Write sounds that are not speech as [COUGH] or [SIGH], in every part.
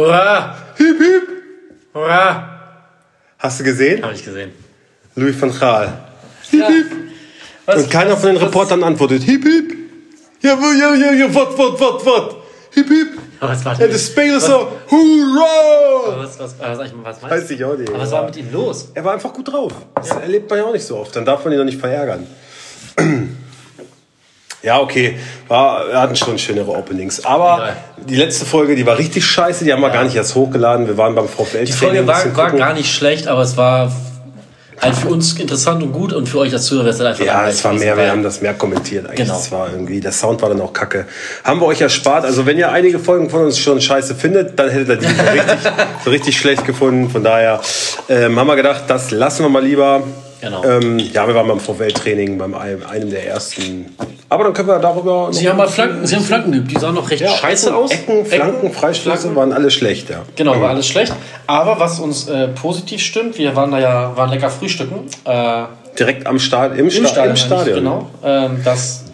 Hurra! Hip, hip. Hurra! Hast du gesehen? Habe ich gesehen. Louis van Gaal. Hip, Ja. hip. Was, Und keiner von den was- Reportern antwortet. Hip, hip. Ja, ja, ja, ja, wat, wat, wat, wat. Hip, hip. Was war Ja, de Spelers so, hurra! Was, was, was, was, was meinst Weiß ich auch nicht. Aber was war mit ihm los? Er war einfach gut drauf. Das erlebt man ja auch nicht so oft. Dann darf man ihn doch nicht verärgern. Ja, okay. War, wir hatten schon schönere Openings. Aber Egal. die letzte Folge, die war richtig scheiße. Die haben wir gar nicht erst hochgeladen. Wir waren beim VfL. Die Folge war, war gar nicht schlecht, aber es war halt für uns interessant und gut und für euch als Zuhörer wäre es einfach Ja, es war mehr, wir haben das mehr kommentiert eigentlich. Genau. Das war irgendwie, der Sound war dann auch kacke. Haben wir euch erspart. Also wenn ihr einige Folgen von uns schon scheiße findet, dann hättet ihr die so richtig, [LAUGHS] richtig schlecht gefunden. Von daher ähm, haben wir gedacht, das lassen wir mal lieber. Genau. Ähm, ja, wir waren beim VfL-Training, beim einem, der ersten. Aber dann können wir darüber. Sie haben mal Flanken, sie haben Flanken geübt, die sahen noch recht ja, scheiße Ecken, aus. Ecken, Flanken, Freistöße Flanken. waren alle schlecht, ja. Genau, war alles schlecht. Aber was uns äh, positiv stimmt, wir waren da ja waren lecker frühstücken. Äh, Direkt am Stadion, im, Im Sta Stadion. im Stadion. Genau. Ähm, das,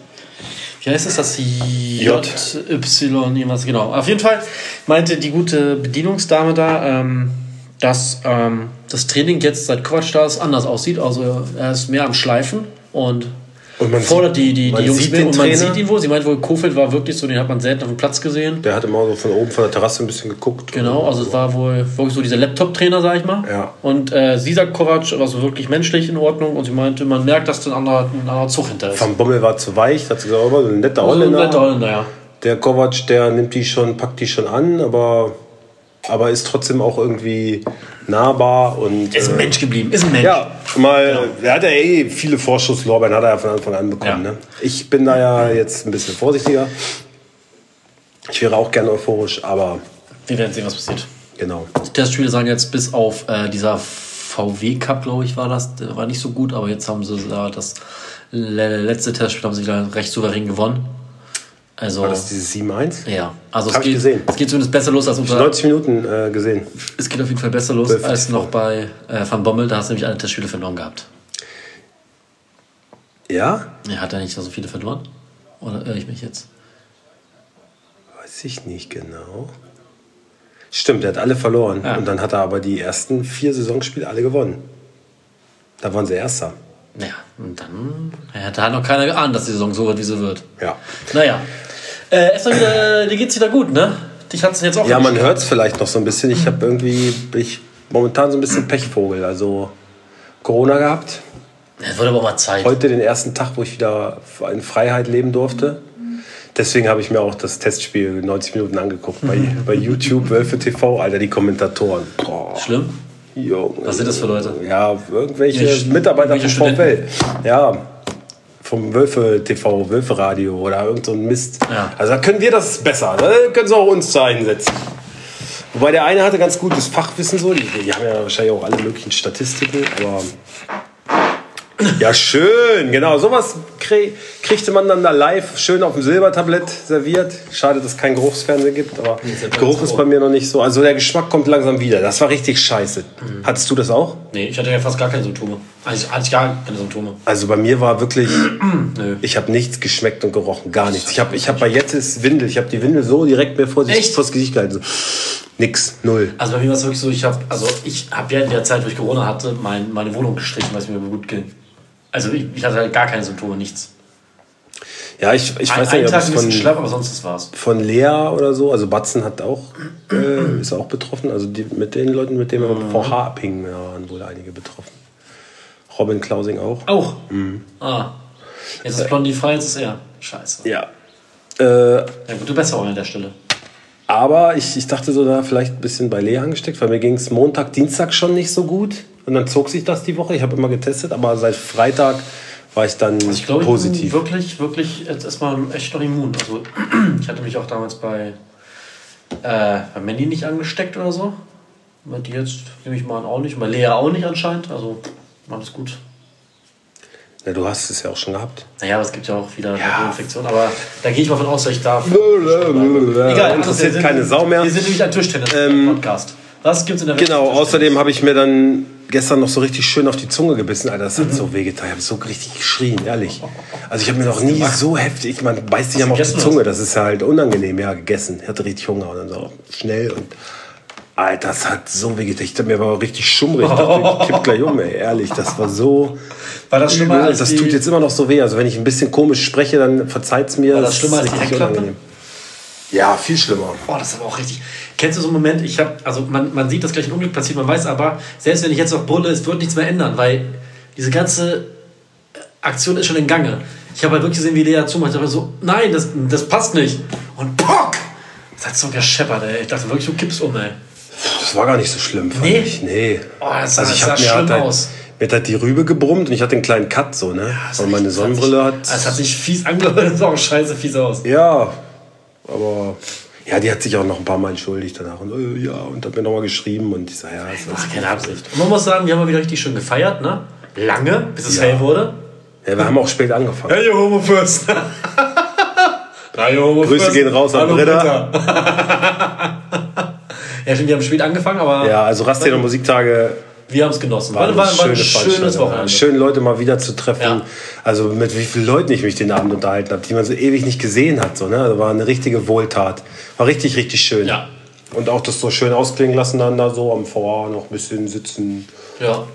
wie heißt es, das J, Y, irgendwas, genau. Auf jeden Fall meinte die gute Bedienungsdame da, ähm, dass ähm, das Training jetzt seit Quatsch da ist anders aussieht. Also er ist mehr am Schleifen und, Und fordert die, die, man die Jungs sieht mehr. Und man Trainer. sieht ihn wohl. Sie meint wohl, Kofeld war wirklich so, den hat man selten auf dem Platz gesehen. Der hat immer so von oben von der Terrasse ein bisschen geguckt. Genau, also es war wohl wirklich so dieser Laptop-Trainer, sag ich mal. Ja. Und äh, sie sagt, Kovac war so wirklich menschlich in Ordnung und sie meinte, man merkt, dass da ein anderer, ein anderer Zug hinter ist. Van Bommel war zu weich, hat sie gesagt, aber so ein netter Also ein Holländer. netter Holländer, ja. Der Kovac, der nimmt die schon, packt die schon an, aber, aber ist trotzdem auch irgendwie nahbar und. Ist ein äh, Mensch geblieben, ist ein Mensch. Ja, mal, er hat ja eh viele Vorschusslorbeeren, hat er ja von Anfang an bekommen. Ja. Ne? Ich bin da ja jetzt ein bisschen vorsichtiger. Ich wäre auch gerne euphorisch, aber Wir werden sehen, was passiert. genau. Die Testspiele sagen jetzt bis auf äh, dieser VW Cup, glaube ich, war das, der war nicht so gut, aber jetzt haben sie da das le- letzte Testspiel haben sie recht souverän gewonnen. Also, War das dieses 7-1? ja, also es Hab ich geht, gesehen. es geht zumindest besser los als unter, 90 Minuten äh, gesehen. es geht auf jeden Fall besser los Zwölf. als noch bei äh, Van Bommel, da hast du nämlich alle Testspiele verloren gehabt. Ja? Ja, hat er nicht so viele verloren? Oder irre ich mich jetzt? Weiß ich nicht genau. Stimmt, er hat alle verloren. Ja. Und dann hat er aber die ersten vier Saisonspiele alle gewonnen. Da waren sie Erster. Ja, und dann ja, da hat noch keiner geahnt, dass die Saison so wird, wie sie wird. Ja. Naja. Äh, erstmal wieder, dir geht's wieder gut, ne? Dich hat's jetzt auch Ja, man hört es vielleicht noch so ein bisschen. Ich habe irgendwie, ich momentan so ein bisschen Pechvogel. Also Corona gehabt. Es wurde aber mal Zeit. Heute den ersten Tag, wo ich wieder in Freiheit leben durfte. Deswegen habe ich mir auch das Testspiel 90 Minuten angeguckt. Bei, bei YouTube, Wölfe TV, Alter, die Kommentatoren. Boah, Schlimm? Junge. Was sind das für Leute? Ja, irgendwelche Ja, Mitarbeiter irgendwelche VfL. Ja, vom Wölfe TV, Wölfe Radio oder irgend so ein Mist. Ja. Also da können wir das besser. Da können sie auch uns da einsetzen. Wobei der eine hatte ganz gutes Fachwissen so. Die, die haben ja wahrscheinlich auch alle möglichen Statistiken, aber. Ja, schön, genau. Sowas krie kriegte man dann da live schön auf dem Silbertablett serviert. Schade, dass es kein Geruchsfernsehen gibt, aber ja Geruch ist bei mir noch nicht so. Also der Geschmack kommt langsam wieder. Das war richtig scheiße. Hattest du das auch? Nee, ich hatte ja fast gar keine Symptome. Also hatte ich gar keine Symptome. Also bei mir war wirklich, [CLEARS THROAT] ich habe nichts geschmeckt und gerochen, gar nichts. Ich habe ich hab bei Jettes Windel, ich habe die Windel so direkt mir vor, sich, vors Gesicht gehalten. So. Nix, null. Also bei mir war es wirklich so, ich habe also ich habe ja in der Zeit, wo ich Corona hatte, mein, meine Wohnung gestrichen, weil es mir gut ging. Also ich, ich hatte halt gar keine Symptome, nichts. Ja, ich, ich Ein, weiß einen nicht, ob es ein von, schlapp, aber sonst war's. von Lea oder so, also Batzen hat auch, äh, ist auch betroffen. Also die, mit den Leuten, mit denen wir Mhm. VH abhingen, waren wohl einige betroffen. Robin Klausing auch. Auch? Ah. Jetzt ist Blondie frei, jetzt ist er. Scheiße. Ja. Äh, Ja, gute Besserung an der Stelle. Aber ich, ich dachte so, da vielleicht ein bisschen bei Lea angesteckt, weil mir ging es Montag, Dienstag schon nicht so gut. Und dann zog sich das die Woche. Ich habe immer getestet, aber seit Freitag war ich dann Also Ich glaube, ich bin positiv. wirklich, wirklich jetzt erstmal echt noch immun. Also [CLEARS THROAT] ich hatte mich auch damals bei, äh, bei Mandy nicht angesteckt oder so. Bei dir jetzt nehme ich mal an auch nicht. Bei Lea auch nicht anscheinend. Also alles gut. Ja, du hast es ja auch schon gehabt. Naja, aber es gibt ja auch wieder eine Ja. Infektion. Aber da gehe ich mal von aus, dass ich da. Egal, interessiert wir sind- keine Sau mehr. Wir sind nämlich ein Tischtennis-Podcast. Was gibt's in der Welt? Genau, außerdem habe ich mir dann gestern noch so richtig schön auf die Zunge gebissen. Alter, das hat so wehgetan. Ich habe so richtig geschrien, ehrlich. Also ich habe mir noch nie so heftig, man beißt sich ja mal auf die Zunge. Das ist ja halt unangenehm. Ja, gegessen. Ich hatte richtig Hunger und dann so schnell und Alter, das hat so weh Ich dachte mir war richtig schummrig. Ich dachte, ich kipp gleich um, ey. Ehrlich, das war so. War das schlimmer als Das tut jetzt immer noch so weh. Also wenn ich ein bisschen komisch spreche, dann verzeiht's mir. War das, das schlimmer als die Heckklappe? Ja, viel schlimmer. Boah, das ist aber auch richtig. Kennst du so einen Moment, ich habe, also man, man sieht, dass gleich ein Unglück passiert, man weiß aber, selbst wenn ich jetzt noch bulle, es wird nichts mehr ändern, weil diese ganze Aktion ist schon in Gange. Ich habe halt wirklich gesehen, wie Lea zumacht. Ich dachte so, nein, das, das passt nicht. Und pock! Das hat so gescheppert, ey. Ich dachte wirklich, du kippst um, ey. Das war gar nicht so schlimm, fand nee? ich. Nee. Oh, das sah, also ich sah schlimm halt, aus. Mir hat halt die Rübe gebrummt und ich hatte einen kleinen Cut so, ne? Ja, und meine Sonnenbrille hat. Es hat sich fies angehört, das sah auch scheiße fies aus. Ja, aber. Ja, die hat sich auch noch ein paar Mal entschuldigt danach. Und äh, ja, und hat mir nochmal geschrieben und ich sag, ja, das Ach, keine Absicht. Und man muss sagen, wir haben mal wieder richtig schön gefeiert, ne? Lange, bis es ja. hell wurde. Ja, wir haben auch spät angefangen. Hey, Homo Homo [LAUGHS] Grüße gehen raus an Britta. [LAUGHS] ja, stimmt, wir haben spät angefangen, aber. Ja, also Raststätte Musiktage wir haben es genossen. War, war, war, war ein schönes Wochenende. Schön, Leute mal wieder zu treffen. Ja. Also mit wie vielen Leuten ich mich den Abend unterhalten habe, die man so ewig nicht gesehen hat. So, ne? Also war eine richtige Wohltat. War richtig, richtig schön. Ja. Und auch das so schön ausklingen lassen dann da so am VR noch ein bisschen sitzen. Ja.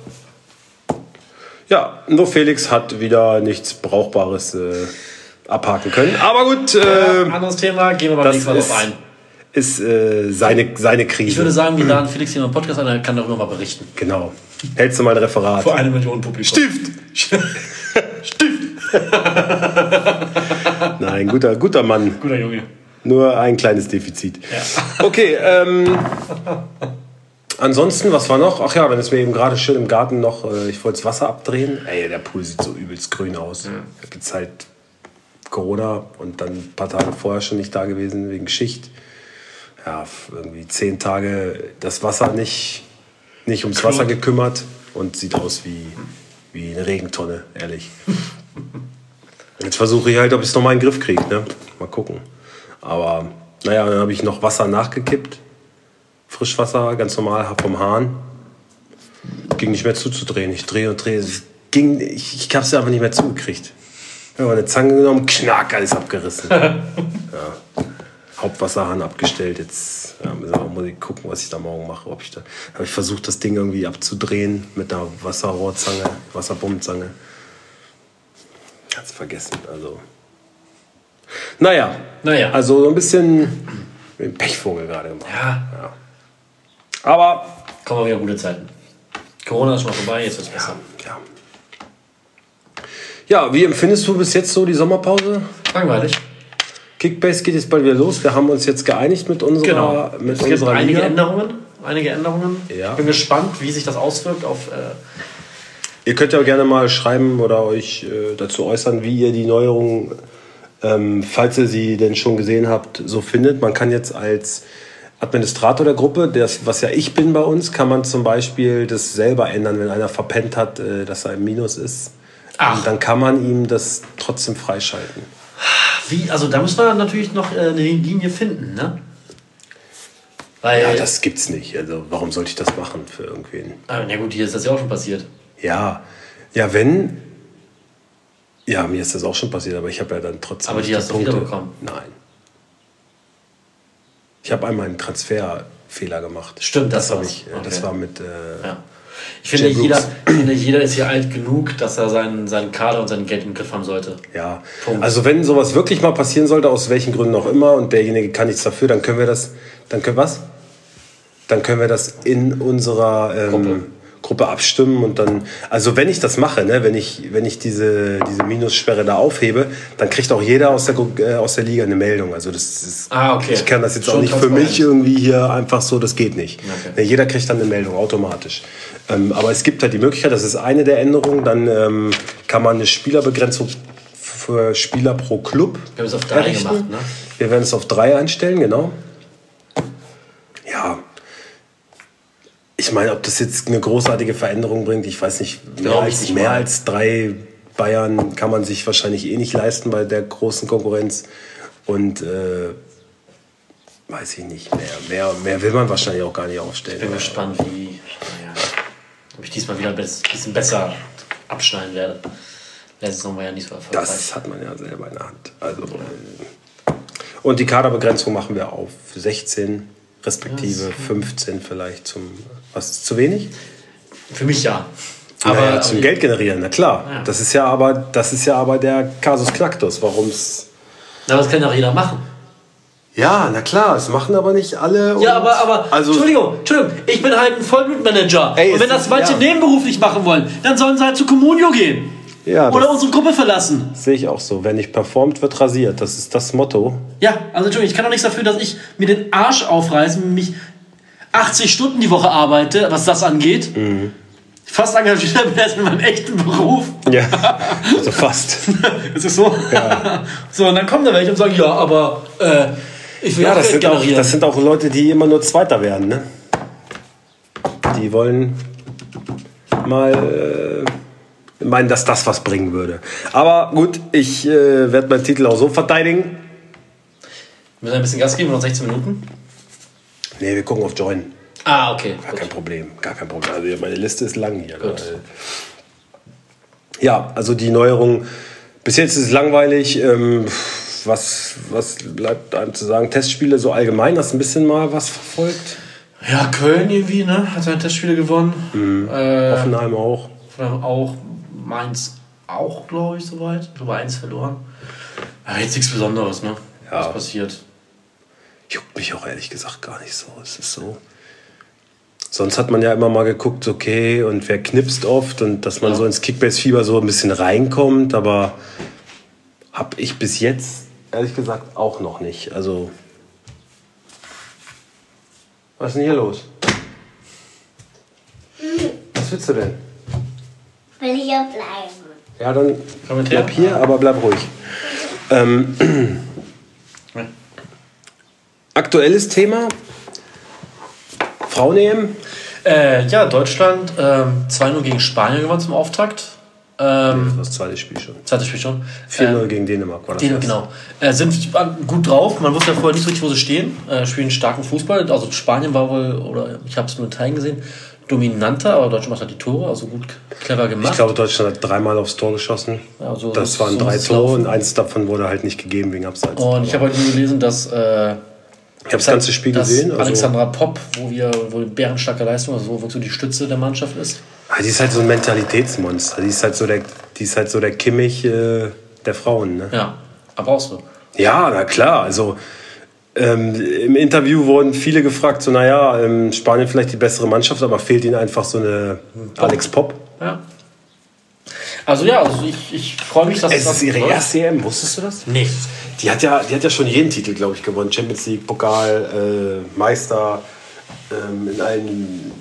Ja, nur Felix hat wieder nichts Brauchbares äh, abhaken können. Aber gut. Äh, ja, anderes Thema, gehen wir beim nächsten Mal drauf ein ist äh, seine, seine Krise. Ich würde sagen, wir laden Felix hier im Podcast an, er kann darüber mal berichten. Genau. Hältst du mal ein Referat. Vor eine Million Publikum. Stift! [LAUGHS] Stift! [LAUGHS] Nein, guter, guter Mann. Guter Junge. Nur ein kleines Defizit. Ja. [LAUGHS] Okay, ähm, ansonsten, was war noch? Ach ja, dann ist mir eben gerade schön im Garten noch, äh, ich wollte das Wasser abdrehen. Ey, der Pool sieht so übelst grün aus. Ja. Es halt Corona und dann ein paar Tage vorher schon nicht da gewesen wegen Schicht ja, irgendwie zehn Tage das Wasser nicht, nicht ums Wasser gekümmert und sieht aus wie, wie eine Regentonne, ehrlich. Jetzt versuche ich halt, ob ich es nochmal in den Griff kriege. Ne? Mal gucken. Aber naja, dann habe ich noch Wasser nachgekippt. Frischwasser, ganz normal, vom Hahn. Ging nicht mehr zuzudrehen. Ich drehe und drehe. ging, ich ich habe es einfach nicht mehr zugekriegt. Ich habe eine Zange genommen, knack, alles abgerissen. [LAUGHS] ja. Hauptwasserhahn abgestellt. Jetzt ja, muss ich gucken, was ich da morgen mache. Ob ich da habe ich versucht, das Ding irgendwie abzudrehen mit einer Wasserrohrzange, Wasserpumpzange. Ganz vergessen. Also. Naja. Naja. Also so ein bisschen den Pechvogel gerade gemacht. Ja. ja. Aber. Kommen wir wieder gute Zeiten. Corona ist schon mal vorbei, jetzt wird es besser. Ja. Ja, wie empfindest du bis jetzt so die Sommerpause? Langweilig. Kickbase geht jetzt bald wieder los. Wir haben uns jetzt geeinigt mit unserer genau. mit es gibt einige Liga. Änderungen. Einige Änderungen. Ja. Ich bin gespannt, wie sich das auswirkt auf. Äh ihr könnt ja gerne mal schreiben oder euch äh, dazu äußern, wie ihr die Neuerungen, ähm, falls ihr sie denn schon gesehen habt, so findet. Man kann jetzt als Administrator der Gruppe, das, was ja ich bin bei uns, kann man zum Beispiel das selber ändern, wenn einer verpennt hat, äh, dass er im Minus ist. Ach. dann kann man ihm das trotzdem freischalten. Wie, also da muss man natürlich noch äh, eine Linie finden, ne? Weil, ja, das gibt's nicht. Also warum sollte ich das machen für irgendwen? Ah, na gut, hier ist das ja auch schon passiert. Ja, ja, wenn. Ja, mir ist das auch schon passiert, aber ich habe ja dann trotzdem. Aber die hast du wieder bekommen? Nein. Ich habe einmal einen Transferfehler gemacht. Stimmt, das, das ich. Okay. Das war mit. Äh, ja. Ich finde, jeder, finde, jeder ist hier alt genug, dass er seinen, seinen Kader und sein Geld im Griff haben sollte. Ja. Punkt. Also wenn sowas wirklich mal passieren sollte, aus welchen Gründen auch immer, und derjenige kann nichts dafür, dann können wir das, dann können was? Dann können wir das in unserer ähm, Gruppe abstimmen und dann, also wenn ich das mache, ne, wenn ich, wenn ich diese, diese Minussperre da aufhebe, dann kriegt auch jeder aus der, äh, aus der Liga eine Meldung. Also das ist, ah, okay. ich kann das jetzt Schon auch nicht für mich irgendwie hier einfach so, das geht nicht. Okay. Jeder kriegt dann eine Meldung automatisch. Ähm, aber es gibt halt die Möglichkeit, das ist eine der Änderungen, dann ähm, kann man eine Spielerbegrenzung für Spieler pro Club. Wir haben es auf drei errichten. gemacht, ne? Wir werden es auf drei einstellen, genau. Ja, ich meine, ob das jetzt eine großartige Veränderung bringt, ich weiß nicht. Mehr, als, nicht mehr als drei Bayern kann man sich wahrscheinlich eh nicht leisten bei der großen Konkurrenz. Und äh, weiß ich nicht, mehr, mehr, mehr will man wahrscheinlich auch gar nicht aufstellen. Ich bin gespannt, wie, ja, ob ich diesmal wieder ein bisschen besser abschneiden werde. Letztes Mal war ja nicht so erfolgreich. Das hat man ja selber in der Hand. Also, äh, und die Kaderbegrenzung machen wir auf 16 respektive 15 vielleicht zum. Was zu wenig? Für mich ja. Aber naja, zum aber- Geld generieren, na klar. Ja. Das ist ja aber, das ist ja aber der Kasus Knacktus, warum es. Na, das kann ja auch jeder machen. Ja, na klar, es machen aber nicht alle. Ja, aber, aber also, Entschuldigung, Entschuldigung, ich bin halt ein Vollblutmanager. Ey, und wenn das ist- manche ja. nebenberuflich machen wollen, dann sollen sie halt zu Communio gehen. Ja, Oder unsere Gruppe verlassen. Sehe ich auch so. Wer nicht performt, wird rasiert. Das ist das Motto. Ja, also Entschuldigung, ich kann doch nichts dafür, dass ich mir den Arsch aufreiße, mich 80 Stunden die Woche arbeite, was das angeht. Mhm. Fast engagierter [LAUGHS] bin als mit meinem echten Beruf. Ja, also fast. [LAUGHS] Ist es so? [LAUGHS] so, und dann kommen da welche und sagen, ja, aber äh, ich will Ja, auch das Geld sind, auch, das sind auch Leute, die immer nur Zweiter werden. Ne? Die wollen mal äh, meinen, dass das was bringen würde. Aber gut, ich äh, werde meinen Titel auch so verteidigen. Wir müssen ein bisschen Gas geben, noch 16 Minuten. Nee, wir gucken auf Join. Ah, okay. Gar Gut. kein Problem. Gar kein Problem. Also meine Liste ist lang hier. Äh, Ja, also die Neuerung. Bis jetzt ist es langweilig. Ähm, was, was bleibt einem zu sagen? Testspiele so allgemein. Hast du ein bisschen mal was verfolgt? Ja, Köln irgendwie, ne? Hat seine Testspiele gewonnen. Äh, Hoffenheim auch. Hoffenheim auch. Mainz auch, glaube ich, soweit. Glaube, eins verloren. Ja, jetzt nichts Besonderes, ne? Ja. Was passiert. Juckt mich auch ehrlich gesagt gar nicht so. Es ist so. Sonst hat man ja immer mal geguckt, okay, und wer knipst oft und dass man Ja. so ins Kickbase-Fieber so ein bisschen reinkommt, aber habe ich bis jetzt ehrlich gesagt auch noch nicht. Also. Was ist denn hier los? Was willst du denn? Will hier bleiben. Ja, dann bleib hier, aber bleib ruhig. Ähm, Ja. Aktuelles Thema. Frauen-EM. Äh, ja, Deutschland ähm, 2-0 gegen Spanien gewonnen zum Auftakt. Ähm, Das zweite Spiel schon. zweites Spiel schon. 4-0 gegen Dänemark war das. Erste. genau. Äh, sind gut drauf. Man wusste ja vorher nicht so richtig, wo sie stehen. Äh, spielen starken Fußball. Also Spanien war wohl, oder ich habe es nur in Teilen gesehen, dominanter, aber Deutschland macht halt die Tore, also gut, clever gemacht. Ich glaube, Deutschland hat dreimal aufs Tor geschossen. Ja, so- das so waren muss drei Tore und eins davon wurde halt nicht gegeben wegen Abseits. Und ich habe heute nur gelesen, dass. Äh, ich habe das ganze Spiel dass gesehen. Also, Alexandra Popp, wo wir wo bärenstarke Leistung, also so die Stütze der Mannschaft ist. Ah, die ist halt so ein Mentalitätsmonster. Die ist halt so der, die ist halt so der Kimmich äh, der Frauen. Ne? Ja, aber auch so. Ja, na klar. Also ähm, im Interview wurden viele gefragt, so naja, ähm, Spanien vielleicht die bessere Mannschaft, aber fehlt ihnen einfach so eine Alex Pop. Ja. Also ja, also ich, ich freue mich, dass Es das ist ihre erste EM, wusstest du das? Nee. Die hat ja, die hat ja schon jeden Titel, glaube ich, gewonnen. Champions League, Pokal, äh, Meister, ähm, in allen.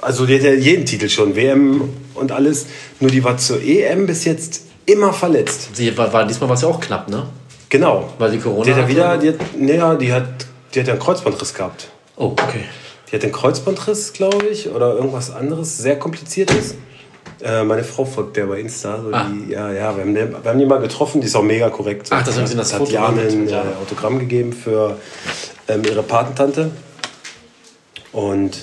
Also die hat ja jeden Titel schon, WM und alles. Nur die war zur EM bis jetzt immer verletzt. Sie war, war diesmal war es ja auch knapp, ne? Genau. Weil sie Corona Die hat ja wieder, die hat, naja, die hat, die hat ja einen Kreuzbandriss gehabt. Oh, okay. Die hat einen Kreuzbandriss, glaube ich, oder irgendwas anderes, sehr kompliziertes. Äh, meine Frau folgt der bei Insta. So Ah. die, ja, ja, wir haben, den- wir haben die mal getroffen, die ist auch mega korrekt. Ach, das habe ich gesehen, das hat mit- ein äh, Jane. Autogramm gegeben für ähm, ihre Patentante. Und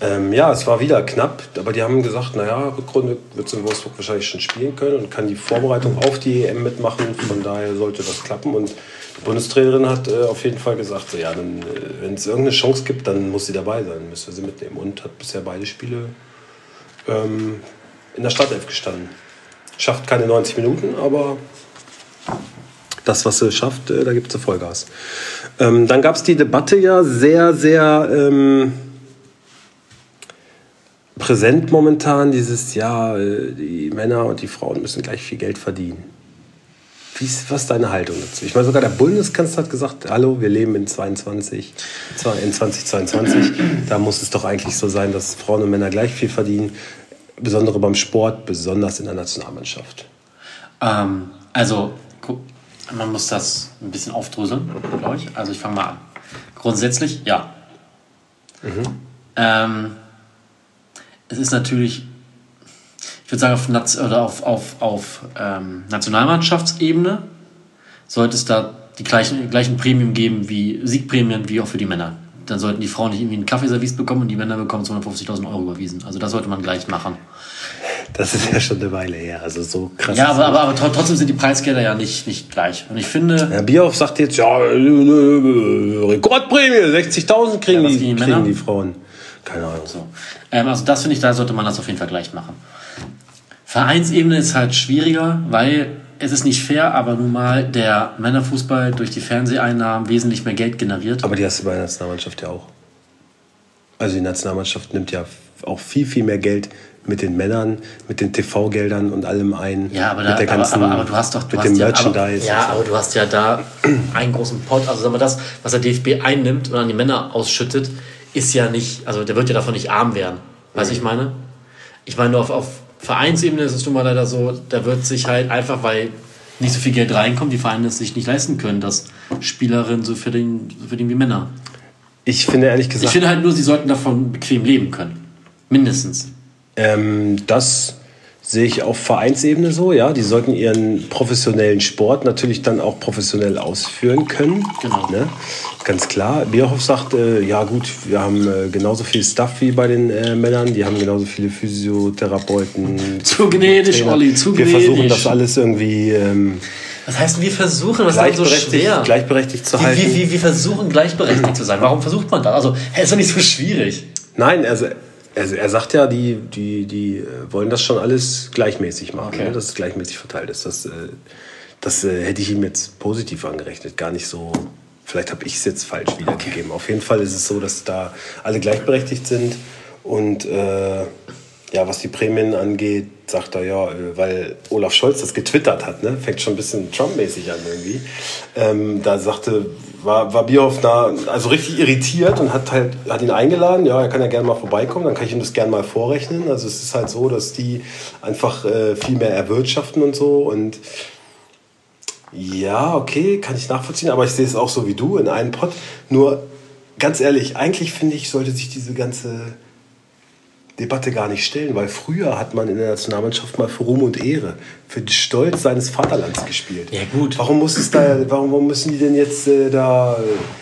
ähm, ja, es war wieder knapp, aber die haben gesagt, naja, Rückrunde wird sie in Wolfsburg wahrscheinlich schon spielen können und kann die Vorbereitung auf die EM mitmachen. Von daher sollte das klappen. Und die Bundestrainerin hat äh, auf jeden Fall gesagt, so, ja, äh, wenn es irgendeine Chance gibt, dann muss sie dabei sein, müssen wir sie mitnehmen. Und hat bisher beide Spiele ähm, in der Startelf gestanden. Schafft keine 90 Minuten, aber das, was sie schafft, äh, da gibt sie Vollgas. Ähm, dann gab es die Debatte ja sehr, sehr ähm, präsent momentan, dieses, ja, äh, die Männer und die Frauen müssen gleich viel Geld verdienen. Wie ist, was ist deine Haltung dazu? Ich meine, sogar der Bundeskanzler hat gesagt, hallo, wir leben in 22, zwar in 2022, da muss es doch eigentlich so sein, dass Frauen und Männer gleich viel verdienen, besonders beim Sport, besonders in der Nationalmannschaft. Ähm, also, man muss das ein bisschen aufdröseln, glaube ich. Also, ich fange mal an. Grundsätzlich, ja. Ähm, es ist natürlich, ich würde sagen, auf, Naz- oder auf, auf, auf ähm, Nationalmannschaftsebene sollte es da die gleichen, gleichen Prämien geben wie Siegprämien wie auch für die Männer. Dann sollten die Frauen nicht irgendwie einen Kaffeeservice bekommen und die Männer bekommen 250.000 Euro überwiesen. Also das sollte man gleich machen. Das ist ja schon eine Weile her. Also so krass. Ja, aber, aber, aber tro- trotzdem sind die Preisgelder ja nicht, nicht gleich. Und ich finde, Herr Bierhoff sagt jetzt, ja, äh, äh, Rekordprämie, 60.000 kriegen, Ja, die, die kriegen Männer? die Frauen. Keine Ahnung. so. ähm, also das finde ich, da sollte man das auf jeden Fall gleich machen. Vereinsebene ist halt schwieriger, weil es ist nicht fair, aber nun mal der Männerfußball durch die Fernseheinnahmen wesentlich mehr Geld generiert. Aber die hast du bei der Nationalmannschaft ja auch. Also die Nationalmannschaft nimmt ja auch viel, viel mehr Geld mit den Männern, mit den TV-Geldern und allem ein. Ja, aber, da, mit der ganzen, aber, aber, aber du hast doch du mit hast dem ja, Merchandise. Ja, aber du hast ja da einen großen Pot. Also sagen wir das, was der DFB einnimmt und an die Männer ausschüttet, ist ja nicht, also der wird ja davon nicht arm werden. Weißt du, ich meine? Ich meine, nur auf, auf Vereinsebene ist es nun mal leider so, da wird sich halt einfach, weil nicht so viel Geld reinkommt, die Vereine es sich nicht leisten können, dass Spielerinnen so verdienen, so verdienen wie Männer. Ich finde ehrlich Ich gesagt, finde halt nur, sie sollten davon bequem leben können. Mindestens. ähm, das sehe ich auf Vereinsebene so, ja. Die sollten ihren professionellen Sport natürlich dann auch professionell ausführen können. Genau. Ne? Ganz klar. Bierhoff sagt, äh, ja gut, wir haben äh, genauso viel Stuff wie bei den äh, Männern. Die haben genauso viele Physiotherapeuten. Zu gnädig, Trainer. Olli, zu Wir gnädig. versuchen das alles irgendwie ähm, Was heißt, wir versuchen, was ist so gleichberechtigt, schwer? gleichberechtigt zu halten. wie, wie, wir versuchen gleichberechtigt zu sein. Warum versucht man das? Also, hä, ist doch nicht so schwierig. Nein, also, also er sagt ja, die, die, die äh, wollen das schon alles gleichmäßig machen, Okay. ne, dass es gleichmäßig verteilt ist. Das, äh, das äh, hätte ich ihm jetzt positiv angerechnet, gar nicht so. Vielleicht habe ich es jetzt falsch wiedergegeben. Auf jeden Fall ist es so, dass da alle gleichberechtigt sind. Und äh, ja, was die Prämien angeht, sagt er ja, weil Olaf Scholz das getwittert hat, ne? fängt schon ein bisschen Trump-mäßig an irgendwie. Ähm, da sagte, war, war Bierhoff da also richtig irritiert und hat halt hat ihn eingeladen. Ja, er kann ja gerne mal vorbeikommen, dann kann ich ihm das gerne mal vorrechnen. Also es ist halt so, dass die einfach äh, viel mehr erwirtschaften und so und ja, okay, kann ich nachvollziehen, aber ich sehe es auch so wie du in einen Pott. Nur ganz ehrlich, eigentlich finde ich, sollte sich diese ganze Debatte gar nicht stellen, weil früher hat man in der Nationalmannschaft mal für Ruhm und Ehre, für den Stolz seines Vaterlands gespielt. Ja, gut. Warum muss es da, warum, müssen die denn jetzt äh, da,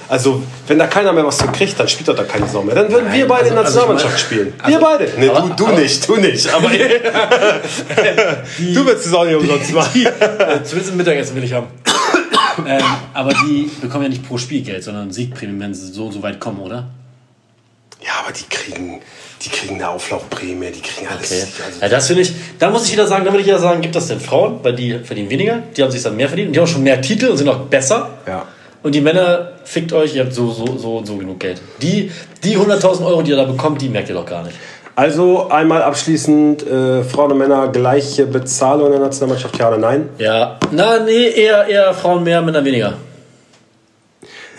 also wenn da keiner mehr was zu kriegt, dann spielt doch da keine Sau mehr. Dann würden wir beide in der also- also Nationalmannschaft meine- spielen. Wir beide. Nee, aber- du, du aber- nicht, du nicht. Aber [LAUGHS] [LAUGHS] du willst es auch nicht umsonst machen. Äh, Zumindest Mittagessen will ich haben. ähm, aber die bekommen ja nicht pro Spiel Geld, sondern Siegprämien, wenn sie so so weit kommen, oder? Ja, aber die kriegen, die kriegen eine Auflaufprämie, die kriegen alles. Okay. Also, Ja, das finde ich, da muss ich wieder sagen, da würde ich wieder sagen, gibt das den Frauen, weil die verdienen weniger, die haben sich dann mehr verdient und die haben schon mehr Titel und sind auch besser. ja. Und die Männer, fickt euch, ihr habt so, so, so und so genug Geld. Die, die 100.000 Euro, die ihr da bekommt, die merkt ihr doch gar nicht. Also einmal abschließend, äh, Frauen und Männer gleiche Bezahlung in der Nationalmannschaft, ja oder nein? Ja, na, nee, eher, eher Frauen mehr, Männer weniger.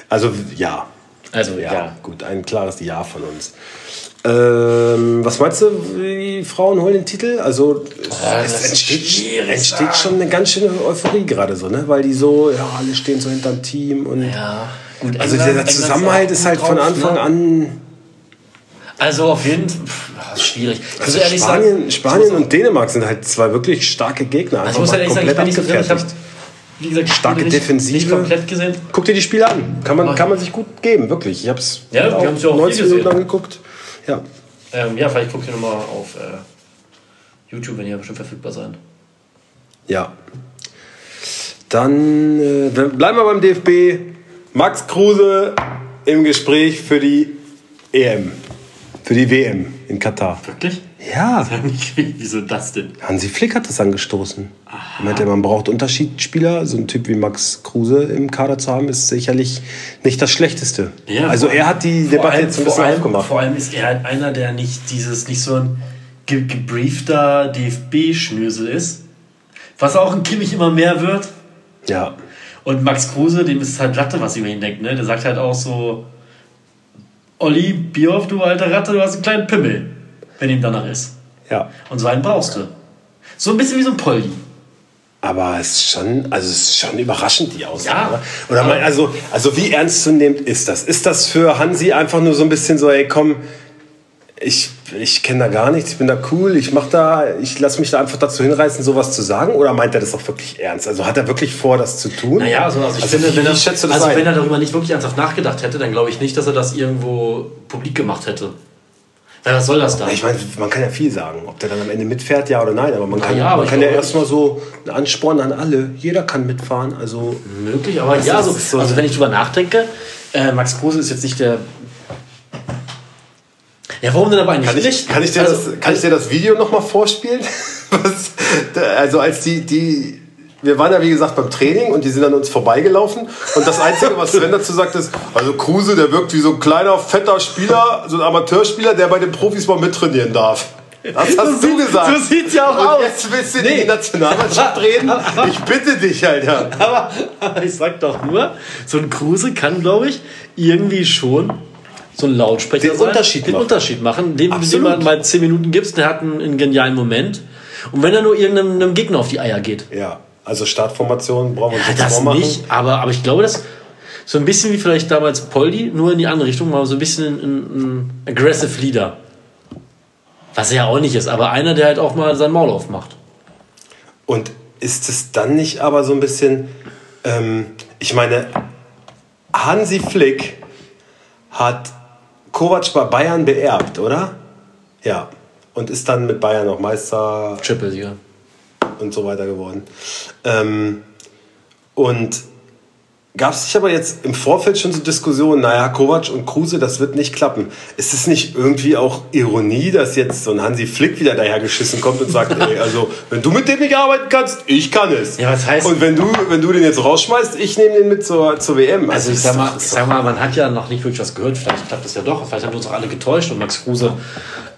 Also ja. Also, Ja, ja. gut, ein klares Ja von uns. Ähm, was meinst du, die Frauen holen den Titel? Also es, das es ist entsteht, entsteht schon eine ganz schöne Euphorie gerade so, ne? Weil die so, ja, alle stehen so hinterm Team und Ja, gut. also England- der Zusammenhalt ist gut halt von drauf, Anfang ne? an. Also auf jeden Fall, ist schwierig. Ich Also Spanien, sagen, Spanien ich und Dänemark sind halt zwei wirklich starke Gegner. ich Einfach muss mal ehrlich sagen, ich bin nicht so drin. Ich habe. Wie gesagt, Starke nicht, Defensive. nicht komplett gesehen. Guck dir die Spiele an. Kann man, kann man sich gut geben, wirklich. Ich habe es Ja, wir auch 90 hier Minuten angeguckt. Ja. Ähm, ja, vielleicht guckt ihr nochmal auf äh, YouTube, wenn ihr bestimmt verfügbar sein. Ja. Dann äh, dann bleiben wir beim DFB. Max Kruse im Gespräch für die EM. Für die WM in Katar. Wirklich? Ja. [LAUGHS] Wieso das denn? Hansi Flick hat das angestoßen. Er meinte, man braucht Unterschiedsspieler. So ein Typ wie Max Kruse im Kader zu haben, ist sicherlich nicht das Schlechteste. also vor er hat die Debatte allem- jetzt ein vor bisschen allem, aufgemacht. Vor allem ist er halt einer, der nicht dieses, nicht so ein ge gebriefter DFB-Schnösel ist. Was auch ein Kimmich immer mehr wird. Ja. Und Max Kruse, dem ist halt Latte, was über ihn denkt. Ne? Der sagt halt auch so: Olli, Bierhoff, du alte Ratte, du hast einen kleinen Pimmel, wenn ihm danach ist. Ja. Und so einen brauchst du. So ein bisschen wie so ein Polly. Aber es ist schon, also es ist schon überraschend, die Aussage. Ja. oder? Oder man, also, also wie ernstzunehmend ist das? Ist das für Hansi einfach nur so ein bisschen so, ey komm, ich, ich kenne da gar nichts, ich bin da cool, ich mach da, ich lasse mich da einfach dazu hinreißen, sowas zu sagen? Oder meint er das auch wirklich ernst? Also hat er wirklich vor, das zu tun? Naja, also, also ich Also finde, wenn, er, also wenn er darüber nicht wirklich ernsthaft nachgedacht hätte, dann glaube ich nicht, dass er das irgendwo publik gemacht hätte. Ja, was soll das da? Ich meine, man kann ja viel sagen, ob der dann am Ende mitfährt, ja oder nein. Aber man kann, ja, man kann ja erstmal so einen Ansporn an alle. Jeder kann mitfahren. Also Möglich, aber ja, ist so, so- also wenn ich drüber nachdenke, äh, Max Kruse ist jetzt nicht der. Ja, warum denn aber eigentlich Kann ich, nicht? kann ich, dir, Also, das, kann ich dir das Video nochmal vorspielen? [LAUGHS] Was, also als die, die, wir waren ja wie gesagt beim Training und die sind an uns vorbeigelaufen und das Einzige, was Sven dazu sagt, ist, also Kruse, der wirkt wie so ein kleiner, fetter Spieler, so ein Amateurspieler, der bei den Profis mal mittrainieren darf. Das hast So du gesagt. so sieht's ja auch und aus. jetzt willst du in Nee. die Nationalmannschaft reden? Ich bitte dich, Alter. aber, aber [LAUGHS] ich sag doch nur, so ein Kruse kann, glaube ich, irgendwie schon so ein Lautsprecher Den sein, Unterschied den machen. Unterschied machen, dem, Absolut. man mal 10 Minuten gibst, der hat einen, einen genialen Moment. Und wenn er nur irgendeinem einem Gegner auf die Eier geht, Ja, also Startformation brauchen wir uns Ja, jetzt das vormachen. nicht, aber, aber ich glaube, das so ein bisschen wie vielleicht damals Poldi, nur in die andere Richtung, mal so ein bisschen ein, ein aggressive Leader. Was er ja auch nicht ist, aber einer, der halt auch mal sein Maul aufmacht. Und ist es dann nicht aber so ein bisschen, ähm, ich meine, Hansi Flick hat Kovac bei Bayern beerbt, oder? Ja. Und ist dann mit Bayern noch Meister Triple-Sieger. Und so weiter geworden. Ähm, und gab es nicht aber jetzt im Vorfeld schon so Diskussionen, naja, Kovac und Kruse, das wird nicht klappen. Ist es nicht irgendwie auch Ironie, dass jetzt so ein Hansi Flick wieder dahergeschissen kommt und sagt, ey, also wenn du mit dem nicht arbeiten kannst, ich kann es. Ja, was heißt- Und wenn du, wenn du den jetzt rausschmeißt, ich nehme den mit zur, zur WM. Also ich das sag, mal, ich sag mal, man hat ja noch nicht wirklich was gehört. Vielleicht klappt das ja doch. Vielleicht haben wir uns auch alle getäuscht und Max Kruse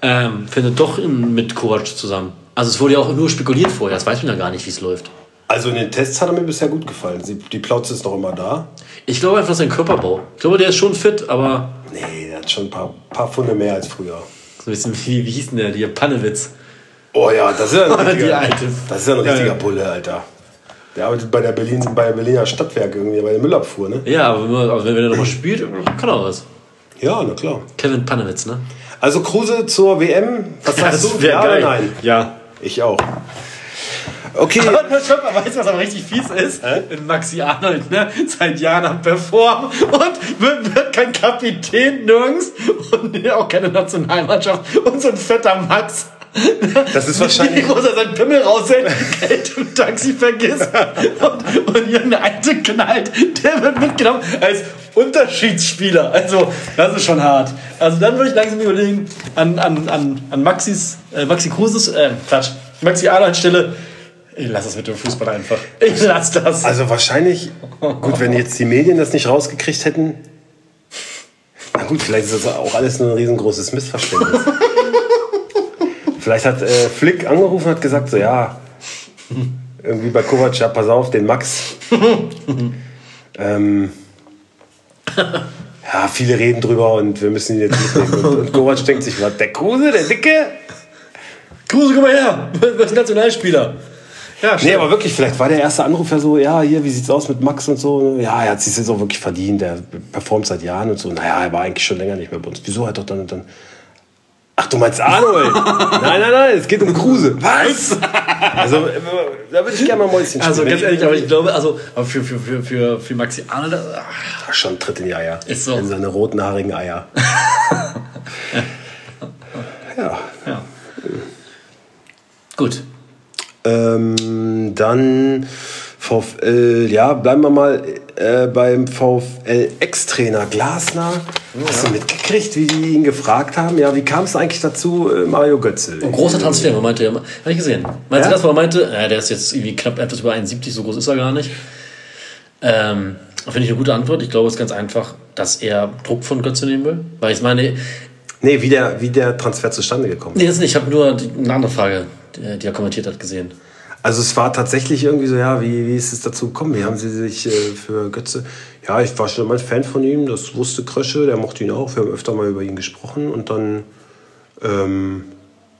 ähm, findet doch in, mit Kovac zusammen. Also es wurde ja auch nur spekuliert vorher. Das weiß man ja gar nicht, wie es läuft. Also in den Tests hat er mir bisher gut gefallen. Die Plauze ist noch immer da. Ich glaube einfach, sein Körperbau. Ich glaube, der ist schon fit, aber Nee, der hat schon ein paar, paar Funde mehr als früher. so ein bisschen wie, wie hieß denn der? Die Pannewitz. Oh ja, das ist ja ein [LAUGHS] Die richtiger, das ist ja ein Ja, richtiger ja. Bulle, Alter. Der arbeitet bei der, Berlin, bei der Berliner Stadtwerke irgendwie, bei der Müllabfuhr, ne? Ja, aber wenn, wenn er nochmal spielt, kann er was. Ja, na klar. Kevin Pannewitz, ne? Also Kruse zur WM, was sagst du? Ja oder nein? Ja. Ich auch. Okay. Aber weißt du, was aber richtig fies ist? Wenn Maxi Arnold ne, seit Jahren am Performen und wird, wird kein Kapitän nirgends und auch keine Nationalmannschaft und so ein fetter Max. Das ist wahrscheinlich- Wie groß er seinen Pimmel raushält, Geld im Taxi vergisst und, und irgendeine alte knallt, der wird mitgenommen als Unterschiedsspieler. Also, das ist schon hart. Also, dann würde ich langsam überlegen, an, an, an, an Maxis, äh, Maxi Kruses, äh, Quatsch, Maxi Arnold Stelle, ich lass das mit dem Fußball einfach. Ich lass das. Also wahrscheinlich, gut, wenn jetzt die Medien das nicht rausgekriegt hätten. Na gut, vielleicht ist das auch alles nur ein riesengroßes Missverständnis. Vielleicht hat äh, Flick angerufen und hat gesagt, so ja, irgendwie bei Kovac, ja, pass auf, den Max. [LAUGHS] ähm, ja, viele reden drüber und wir müssen ihn jetzt mitnehmen. Und, und Kovac denkt sich, was, der Kruse, der Dicke? Kruse, komm mal her. [LAUGHS] Du bist Nationalspieler. Ja, Nee, aber wirklich, vielleicht war der erste Anruf ja so, ja, hier, wie sieht's aus mit Max und so. Ja, er hat sich jetzt auch wirklich verdient, der performt seit Jahren und so. Naja, er war eigentlich schon länger nicht mehr bei uns. Wieso hat doch dann und dann. Ach, du meinst Arnold? nein, nein, nein, es geht um Kruse. Was? Also, da würde ich gerne mal Mäuschen spielen. Also ganz ehrlich, aber ich glaube, also für, für, für, für, für Maxi Arnold, Ach, schon Tritt in die Eier. Ist so. In seine roten, haarigen Eier. [LAUGHS] ja. ja. Gut. Ähm, dann VfL, ja, bleiben wir mal äh, beim VfL Ex-Trainer Glasner. Hast du mitgekriegt, wie die ihn gefragt haben? Ja, wie kam es eigentlich dazu, äh, Mario Götze? Ein großer Transfer, man meinte, habe ich gesehen. Meinst Ja? du das, wo er meinte, ja, der ist jetzt irgendwie knapp etwas über 71, so groß ist er gar nicht. Ähm, Finde ich eine gute Antwort. Ich glaube, es ist ganz einfach, dass er Druck von Götze nehmen will. Weil ich meine, Nee, wie der, wie der Transfer zustande gekommen ist. nee, das nicht. Ich habe nur die, eine andere Frage, die, die er kommentiert hat, gesehen. Also es war tatsächlich irgendwie so, ja, wie, wie ist es dazu gekommen? Wie haben Sie sich äh, für Götze... Ja, ich war schon immer ein Fan von ihm, das wusste Krösche, der mochte ihn auch. Wir haben öfter mal über ihn gesprochen und dann ähm,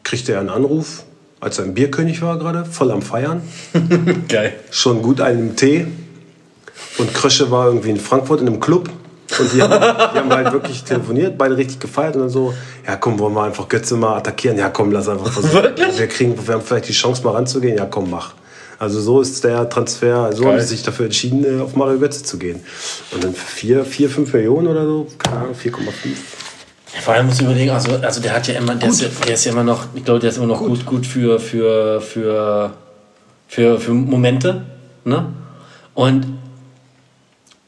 kriegte er einen Anruf, als er im Bierkönig war gerade, voll am Feiern. [LAUGHS] Geil. schon gut einen Tee. Und Krösche war irgendwie in Frankfurt in einem Club. Und die haben, die haben halt wirklich telefoniert, beide richtig gefeiert und dann so, ja komm, wollen wir einfach Götze mal attackieren? Ja komm, lass einfach versuchen. Wirklich? Wir, kriegen, wir haben vielleicht die Chance mal ranzugehen. Ja komm, mach. Also so ist der Transfer, so Geil. haben sie sich dafür entschieden, äh, auf Mario Götze zu gehen. Und dann für 4, 4 5 Millionen oder so, keine Ahnung, 4,5. Vor allem muss ich überlegen, also, also der hat ja immer, der ist, ja, der ist ja immer noch, ich glaube, der ist immer noch gut, gut, für, für, für, für, für Momente. Ne? Und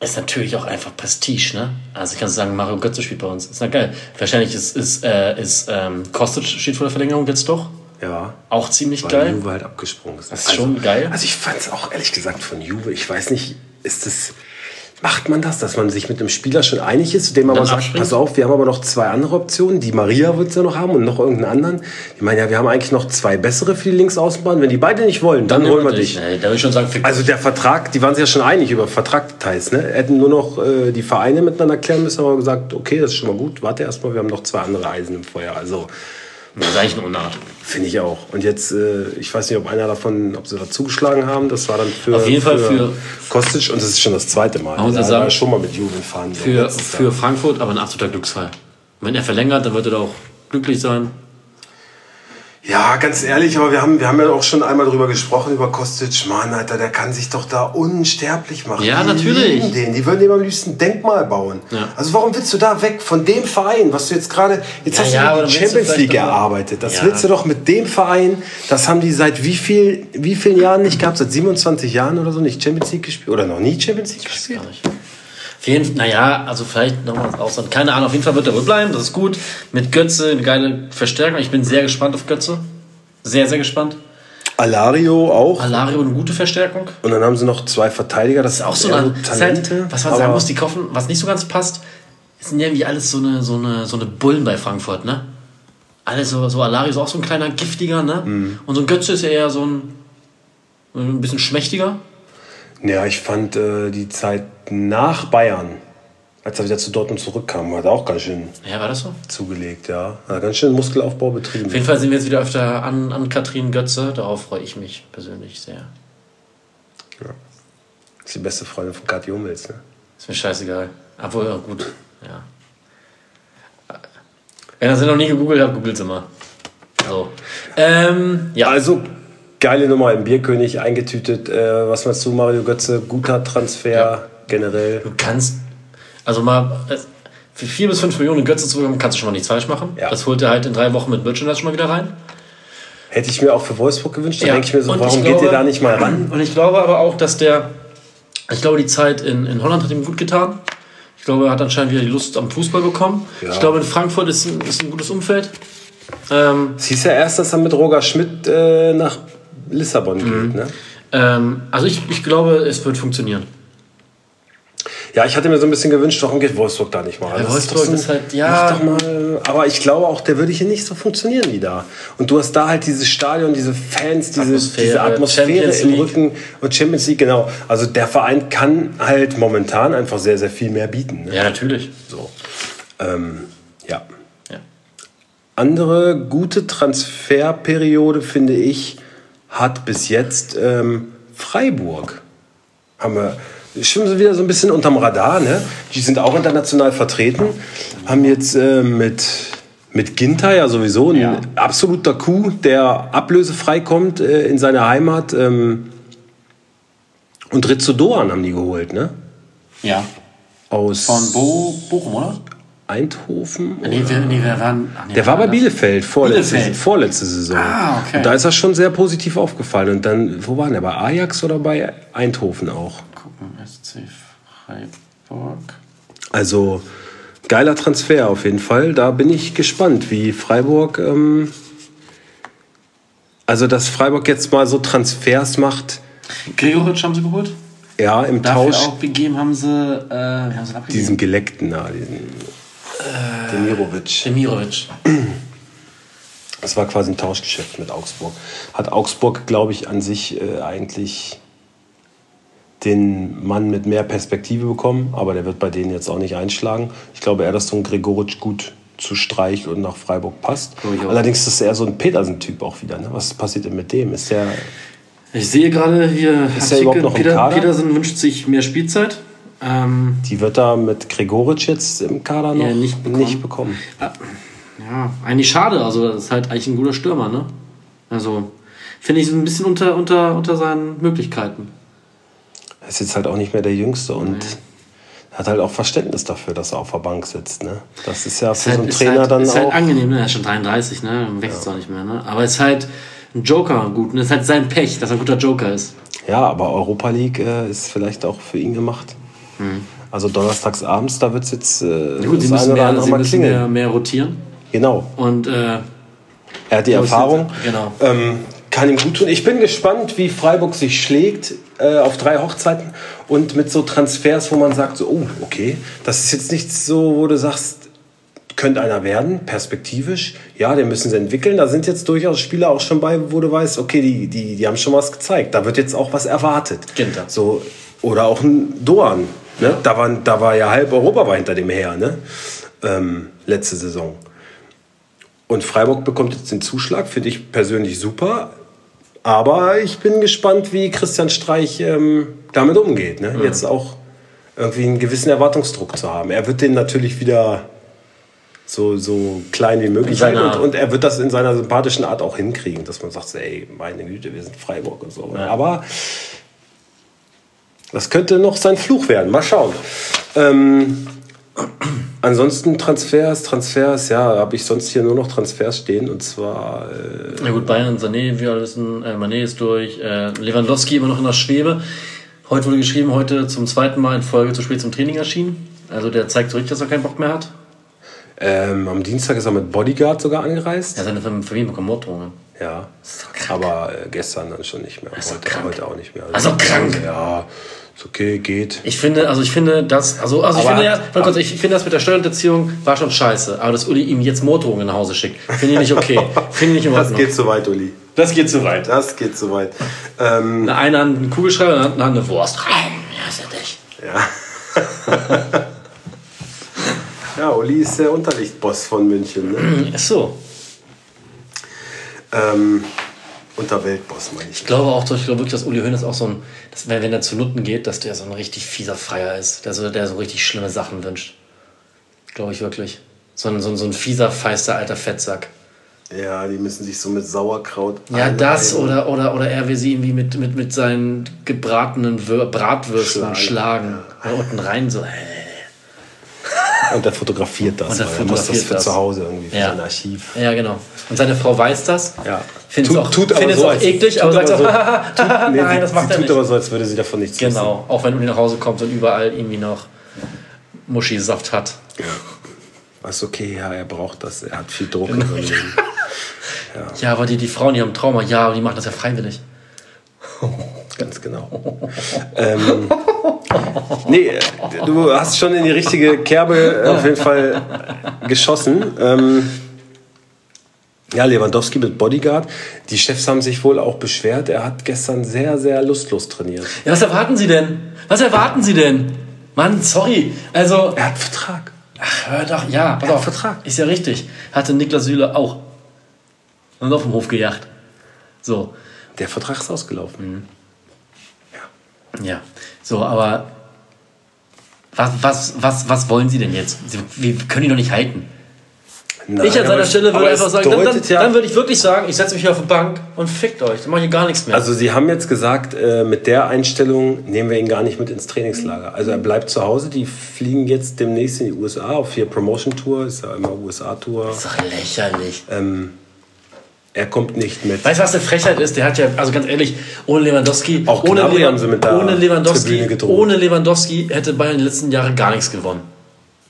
ist natürlich auch einfach Prestige, ne? Also ich kann sagen, Mario Götze spielt bei uns. Ist na geil. Wahrscheinlich ist, ist, äh, ist ähm, Kostic steht vor der Verlängerung jetzt doch. Ja. Auch ziemlich Weil geil. Juve halt abgesprungen ist. Das ist schon geil. Also ich fand es auch ehrlich gesagt von Juve, ich weiß nicht, ist das. Macht man das, dass man sich mit einem Spieler schon einig ist, zu dem man Dann aber sagt, abspringt? pass auf, wir haben aber noch zwei andere Optionen. Die Maria wird es ja noch haben und noch irgendeinen anderen. Ich meine, ja, wir haben eigentlich noch zwei bessere für die Linksaußenbahn. Wenn die beide nicht wollen, dann, holen wir dich. Nee, da ich schon sagen, Also der Vertrag, die waren sich ja schon einig über Vertragdetails, ne? Hätten nur noch äh, die Vereine miteinander klären müssen, aber gesagt, okay, das ist schon mal gut, warte erstmal, wir haben noch zwei andere Eisen im Feuer. Also das ist eigentlich eine Unart. finde ich auch. Und jetzt, äh, ich weiß nicht, ob einer davon, ob sie da zugeschlagen haben, das war dann für, Auf jeden Fall für- Kostic und das ist schon das zweite Mal. Man muss ja Da sagen, war schon mal mit Juve fahren. Für, für. Frankfurt aber ein absoluter Glücksfall. Wenn er verlängert, dann wird er da auch glücklich sein. Ja, ganz ehrlich, aber wir haben, wir haben ja auch schon einmal drüber gesprochen, über Kostic. Mann, Alter, der kann sich doch da unsterblich machen. Ja, die natürlich. lieben Den. Die würden dem am liebsten ein Denkmal bauen. Ja. Also warum willst du da weg von dem Verein, was du jetzt gerade, jetzt Ja, hast ja, du die Champions League erarbeitet. Das willst du doch mit dem Verein, das haben die seit wie viel, wie vielen Jahren nicht gehabt? Seit 27 Jahren oder so nicht Champions League gespielt? Oder noch nie Champions League gespielt? Gar nicht. Jeden, naja, also vielleicht nochmal ins Ausland. Keine Ahnung, auf jeden Fall wird er wohl bleiben, das ist gut. Mit Götze eine geile Verstärkung. Ich bin sehr gespannt auf Götze. Sehr, sehr gespannt. Alario auch. Alario eine gute Verstärkung. Und dann haben sie noch zwei Verteidiger. Das Ist auch so eine halt, was man sagen muss, die kaufen, was nicht so ganz passt, sind irgendwie alles so eine, so eine, so eine Bullen bei Frankfurt, ne? Alles so, so Alario ist auch so ein kleiner giftiger, ne? Mhm. Und so ein Götze ist ja eher so ein, ein bisschen schmächtiger. Ja, ich fand äh, die Zeit nach Bayern, als er wieder zu Dortmund zurückkam, hat er auch ganz schön Ja, war das so? zugelegt, ja. Hat ganz schön Muskelaufbau betrieben. Auf jeden Fall sind wir jetzt wieder öfter an, an Katrin Götze. Darauf freue ich mich persönlich sehr. Das ist die beste Freundin von Kathi Hummels, ne? Ist mir scheißegal. Obwohl, ja, gut. Ja. Wenn ihr sie noch nie gegoogelt habt, googelt sie mal. So. Ähm, ja. Also, geile Nummer im Bierkönig eingetütet. Äh, was meinst du, Mario Götze? Guter Transfer generell. Du kannst, also mal, äh, für 4 bis 5 Millionen Götze zu bekommen, kannst du schon mal nichts falsch machen. Ja. Das holt er halt in drei Wochen mit Merchandise schon mal wieder rein. Hätte ich mir auch für Wolfsburg gewünscht. Da Ja. denke ich mir so, Und warum ich geht glaube- ihr da nicht mal ran? [CLEARS THROAT] Und ich glaube aber auch, dass der, ich glaube, die Zeit in, in Holland hat ihm gut getan. Ich glaube, er hat anscheinend wieder die Lust am Fußball bekommen. Ja. Ich glaube, in Frankfurt ist ein, ist ein gutes Umfeld. Ähm, Es hieß ja erst, dass er mit Roger Schmidt äh, nach Lissabon Mhm. geht, ne? ähm, also ich, ich glaube, es wird funktionieren. Ja, ich hatte mir so ein bisschen gewünscht, warum geht Wolfsburg da nicht mal? Ja, Wolfsburg so ein- ist halt- ja. Mal, aber ich glaube auch, der würde hier nicht so funktionieren wie da. Und du hast da halt dieses Stadion, diese Fans, diese Atmosphäre, diese Atmosphäre im. Rücken und Champions League, genau. Also der Verein kann halt momentan einfach sehr, sehr viel mehr bieten. Ne? Ja, natürlich. So. Ähm, ja. Ja. Andere gute Transferperiode, finde ich, hat bis jetzt ähm, Freiburg. Haben wir, schwimmen sie wieder so ein bisschen unterm Radar, ne? Die sind auch international vertreten. Haben jetzt äh, mit, mit Ginter ja sowieso ein Ja. absoluter Coup, der ablösefrei kommt äh, in seine Heimat. Ähm, und Rizzo Doan haben die geholt, ne? Ja. Aus Von Bo, Bochum, oder? Eindhoven. Nee, wir, nee, wir waren. Nee, Der war bei das? Bielefeld vorletzte, Bielefeld. vorletzte Saison. Ah, okay. Und da ist er schon sehr positiv aufgefallen. Und dann, wo war der? Bei Ajax oder bei Eindhoven auch? Gucken, SC Freiburg. Also geiler Transfer auf jeden Fall. Da bin ich gespannt, wie Freiburg. Ähm, also, dass Freiburg jetzt mal so Transfers macht, Gregoritsch haben sie geholt. ja, im Dafür Tausch. auch begeben haben sie. Äh, haben sie abgegeben? Diesen Geleckten da, diesen Äh, Demirovic. Demirovic. Das war quasi ein Tauschgeschäft mit Augsburg. Hat Augsburg, glaube ich, an sich äh, eigentlich den Mann mit mehr Perspektive bekommen, aber der wird bei denen jetzt auch nicht einschlagen. Ich glaube eher, dass so ein Gregoritsch gut zu Streich und nach Freiburg passt. Allerdings ist er eher so ein Petersen-Typ auch wieder. Ne? Was passiert denn mit dem? Ist der Ich sehe gerade hier. Ist er überhaupt noch im Peter, Kader? Petersen wünscht sich mehr Spielzeit. Ähm, die wird da mit Gregoritsch jetzt im Kader noch Ja, nicht bekommen. nicht bekommen. ja, eigentlich schade. Also, das ist halt eigentlich ein guter Stürmer, ne? Also, finde ich so ein bisschen unter, unter, unter seinen Möglichkeiten. Er ist jetzt halt auch nicht mehr der Jüngste und hat halt auch Verständnis dafür, dass er auf der Bank sitzt. Ne? Das ist ja für halt, so einen ist Trainer halt, dann ist auch. halt angenehm, ne? Er ist schon 33, ne? Dann wächst zwar nicht mehr, ne? Aber es ist halt ein Joker gut. Und es ist halt sein Pech, dass er ein guter Joker ist. Ja, aber Europa League äh, ist vielleicht auch für ihn gemacht. Also donnerstags abends, da wird es jetzt äh, Hm. Gut, sie müssen, mehr, sie müssen mehr, mehr rotieren. Genau. Und äh, Er hat die Erfahrung. Genau. Ähm, kann ihm gut tun. Ich bin gespannt, wie Freiburg sich schlägt äh, auf drei Hochzeiten und mit so Transfers, wo man sagt, so, oh, okay, das ist jetzt nichts so, wo du sagst, könnte einer werden, perspektivisch. Ja, den müssen sie entwickeln. Da sind jetzt durchaus Spieler auch schon bei, wo du weißt, okay, die, die, die haben schon was gezeigt. Da wird jetzt auch was erwartet. Ginter. So, oder auch ein Doan. Ne? Da, war, da war ja halb Europa war hinter dem her, ne? ähm, letzte Saison. Und Freiburg bekommt jetzt den Zuschlag, finde ich persönlich super. Aber ich bin gespannt, wie Christian Streich ähm, damit umgeht. Ne? Jetzt auch irgendwie einen gewissen Erwartungsdruck zu haben. Er wird den natürlich wieder so, so klein wie möglich In seiner- halten und, und er wird das in seiner sympathischen Art auch hinkriegen, dass man sagt, ey, meine Güte, wir sind Freiburg und so. Aber das könnte noch sein Fluch werden. Mal schauen. Ähm, ansonsten Transfers, Transfers, ja, habe ich sonst hier nur noch Transfers stehen und zwar äh, Ja gut, Bayern und Sané, wir alle wissen, äh, Mané ist durch, äh, Lewandowski immer noch in der Schwebe. Heute wurde geschrieben, heute zum zweiten Mal in Folge zu spät zum Training erschienen. Also der zeigt so richtig, dass er keinen Bock mehr hat. ähm, am Dienstag ist er mit Bodyguard sogar angereist. Ja, seine Familie bekommt Morddrohungen. Ja, aber äh, gestern dann schon nicht mehr. doch Heute, krank. heute auch nicht mehr. ist doch krank. Ja, ist okay, geht. Ich finde, also ich finde das, also, also ich finde ja, kurz, ich finde das mit der Steuerhinterziehung war schon scheiße. Aber dass Uli ihm jetzt Morddrohungen nach Hause schickt, finde ich nicht okay. [LAUGHS] Finde ich nicht in Das geht zu weit, Uli. das geht zu weit. Das geht zu weit. Ähm, Eine eine Hand einen Kugelschreiber, eine Hand eine Wurst. Ja, ist ja dich. ja. [LAUGHS] ja, Uli ist der Unterlichtboss von München. Ne? Ist so. Ähm, Unterweltboss, meine ich. Ich glaube auch, ich glaube wirklich, dass Uli Hoeneß auch so ein, dass, wenn, wenn er zu Nutten geht, dass der so ein richtig fieser Freier ist, der so, der so richtig schlimme Sachen wünscht. Glaube ich wirklich. So ein, so ein, so ein fieser, feister alter Fettsack. Ja, die müssen sich so mit Sauerkraut. Ja, das oder, oder, oder er will sie irgendwie mit, mit, mit seinen gebratenen Wür Bratwürsten Schlagen. schlagen. Oder unten rein so. Äh. Und er fotografiert das. Und er weil er muss das fotografiert für das. zu Hause irgendwie, für Ja. sein Archiv. Ja, genau. Und seine Frau weiß das. Ja. Findet es auch, Tut- tut aber so, als- [LAUGHS] eklig, tut aber sagt so, so- Nee, nein, sie, das macht sie er tut nicht. aber so, als würde sie davon nichts wissen. Genau, auch wenn Uli nach Hause kommt und überall irgendwie noch Muschisaft hat. Was okay, ja, er braucht das. Er hat viel Druck seinem Leben. [LAUGHS] Ja, aber die, die Frauen, die haben Trauma, ja, aber die machen das ja freiwillig. [LAUGHS] Ganz genau. ähm, nee, äh, du hast schon in die richtige Kerbe äh, auf jeden Fall geschossen. Ähm, ja, Lewandowski mit Bodyguard. Die Chefs haben sich wohl auch beschwert. Er hat gestern sehr, sehr lustlos trainiert. Ja, was erwarten Sie denn? Was erwarten Sie denn? Mann, sorry. Also, Er hat Vertrag. ach, hör doch, ja, pass hat auf. Vertrag. Ist ja richtig. Hatte Niklas Süle auch. Und auf dem Hof gejagt. So, Der Vertrag ist ausgelaufen. Ja. So, aber was, was, was, was wollen Sie denn jetzt? Sie, wir können ihn doch nicht halten. Nein, ich an seiner Stelle würde einfach sagen, dann, dann, ja- dann würde ich wirklich sagen, ich setze mich hier auf die Bank und fickt euch. Dann mache ich gar nichts mehr. Also sie haben jetzt gesagt, äh, mit der Einstellung nehmen wir ihn gar nicht mit ins Trainingslager. Also er bleibt zu Hause. Die fliegen jetzt demnächst in die USA auf hier Promotion Tour. Ist ja immer USA Tour. das ist doch lächerlich. Er kommt nicht mit. Weißt du, was eine Frechheit ist? Der hat ja, also ganz ehrlich, ohne Lewandowski, Auch ohne, Gnabry haben sie mit der ohne Lewandowski, ohne Lewandowski hätte Bayern die letzten Jahre gar nichts gewonnen.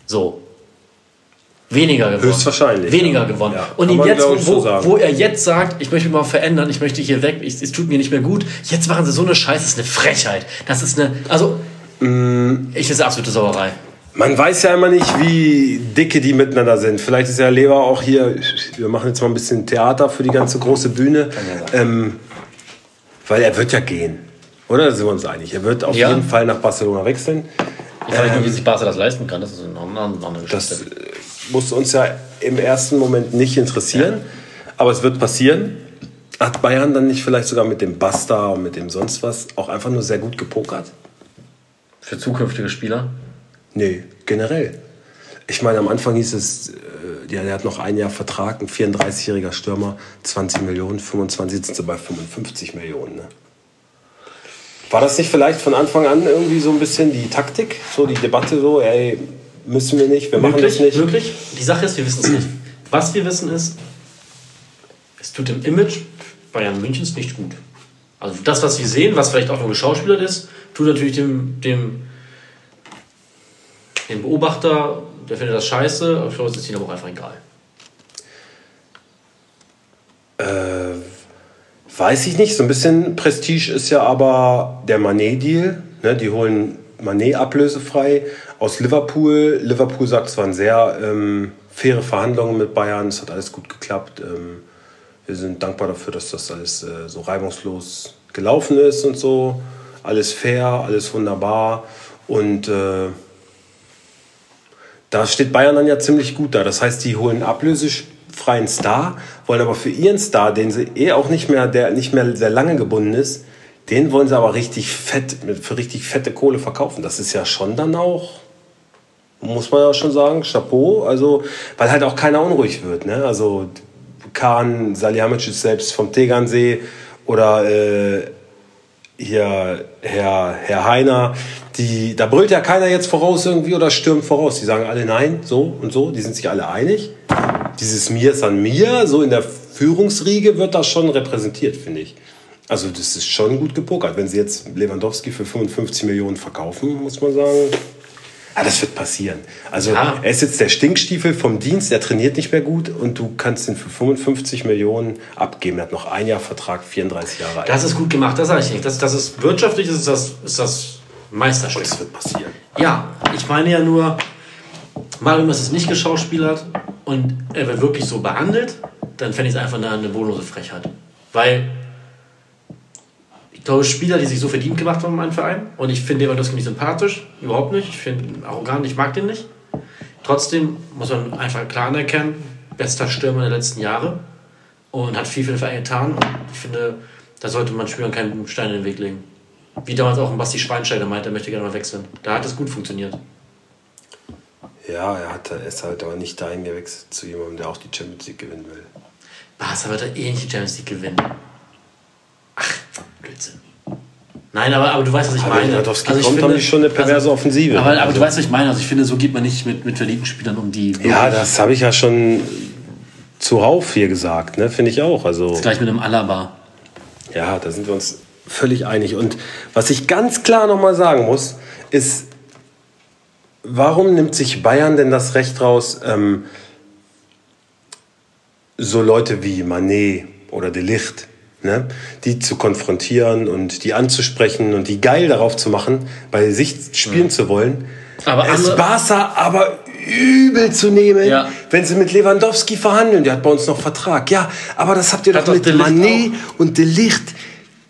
So. Weniger gewonnen. Höchstwahrscheinlich, Weniger ja. gewonnen. Ja, Und jetzt, ich, so wo, wo er jetzt sagt, ich möchte mich mal verändern, ich möchte hier weg, ich, es tut mir nicht mehr gut, jetzt machen sie so eine Scheiße, das ist eine Frechheit. Das ist eine, also, Mm. ich finde es eine absolute Sauerei. Man weiß ja immer nicht, wie dicke die miteinander sind. Vielleicht ist ja Lever auch hier, wir machen jetzt mal ein bisschen Theater für die ganze große Bühne. Ähm, weil er wird ja gehen. Oder Da sind wir uns einig? Er wird auf Ja. jeden Fall nach Barcelona wechseln. Ich frage mich nur, wie sich Barca das leisten kann, das ist eine andere, Das Geschichte. äh, muss uns ja im ersten Moment nicht interessieren. Aber es wird passieren. Hat Bayern dann nicht vielleicht sogar mit dem Basta und mit dem sonst was auch einfach nur sehr gut gepokert? Für zukünftige Spieler. Nee, generell. Ich meine, am Anfang hieß es, äh, ja, der hat noch ein Jahr Vertrag, ein 34-jähriger Stürmer, 20 Millionen, 25 sitzen sie bei 55 Millionen. Ne? War das nicht vielleicht von Anfang an irgendwie so ein bisschen die Taktik, so die Debatte so, ey, müssen wir nicht, wir machen Möglich, das nicht? möglich. Die Sache ist, wir wissen es nicht. Was wir wissen ist, es tut dem Image Bayern Münchens nicht gut. Also das, was wir sehen, was vielleicht auch nur geschauspielert ist, tut natürlich dem, dem, dem Beobachter, der findet das scheiße, aber ich glaube, ist ihnen aber auch einfach egal. Äh, weiß ich nicht. So ein bisschen Prestige ist ja aber der Manet-Deal. Ne? Die holen Manet ablösefrei aus Liverpool. Liverpool sagt, es waren sehr ähm, faire Verhandlungen mit Bayern. Es hat alles gut geklappt. Ähm, wir sind dankbar dafür, dass das alles äh, so reibungslos gelaufen ist und so. Alles fair, alles wunderbar. Und äh, da steht Bayern dann ja ziemlich gut da. Das heißt, die holen ablösefreien Star, wollen aber für ihren Star, den sie eh auch nicht mehr, der nicht mehr sehr lange gebunden ist, den wollen sie aber richtig fett, für richtig fette Kohle verkaufen. Das ist ja schon dann auch, muss man ja schon sagen, Chapeau. Also, weil halt auch keiner unruhig wird. Ne? Also Kahn, Salihamidzic selbst vom Tegernsee oder äh, hier Herr, Herr Heiner, die, da brüllt ja keiner jetzt voraus irgendwie oder stürmt voraus. Die sagen alle nein, so und so, die sind sich alle einig. Dieses Mir ist an mir, so in der Führungsriege wird das schon repräsentiert, finde ich. Also das ist schon gut gepokert. Wenn sie jetzt Lewandowski für 55 Millionen verkaufen, muss man sagen, ah, das wird passieren. Also Ja. er ist jetzt der Stinkstiefel vom Dienst, er trainiert nicht mehr gut und du kannst ihn für 55 Millionen abgeben. Er hat noch ein Jahr Vertrag, 34 Jahre alt. Das ist gut gemacht, das sage ich nicht. Das, das ist wirtschaftlich, ist das, ist das Meisterstück. das wird passieren. Ja, ich meine ja nur, Mario ist es nicht geschauspielert und er wird wirklich so behandelt, dann fände ich es einfach eine, eine bodenlose Frechheit. Weil glaube, Spieler, die sich so verdient gemacht haben in meinem Verein, und ich finde Lewandowski nicht sympathisch, überhaupt nicht, ich finde ihn arrogant, ich mag den nicht. Trotzdem muss man einfach klar anerkennen, bester Stürmer der letzten Jahre und hat viel für den Verein getan. Und ich finde, da sollte man Spielern keinen Stein in den Weg legen. Wie damals auch ein Basti Schweinsteiger meinte, er möchte gerne mal wechseln. Da hat es gut funktioniert. Ja, er, hat, ist halt aber nicht dahin gewechselt zu jemandem, der auch die Champions League gewinnen will. Barca wird er eh nicht die Champions League gewinnen. Blödsinn. Nein, aber, aber du weißt, was ich Aber meine. Lewandowski Also ich kommt, haben die schon eine perverse Offensive. Aber, aber Also- du weißt, was ich meine. Also ich finde, so geht man nicht mit, mit verliebten Spielern um die. Ja, das habe ich ja schon zuhauf hier gesagt, ne? finde ich auch. Also, Gleich mit einem Alaba. ja, da sind wir uns völlig einig. Und was ich ganz klar nochmal sagen muss, ist, warum nimmt sich Bayern denn das Recht raus, ähm, so Leute wie Manet oder De Licht, ne, die zu konfrontieren und die anzusprechen und die geil darauf zu machen, bei sich spielen zu wollen. Aber es Barca aber übel zu nehmen, Ja. wenn sie mit Lewandowski verhandeln. Der hat bei uns noch Vertrag. Ja, aber das habt ihr Hat doch mit Manet und De Licht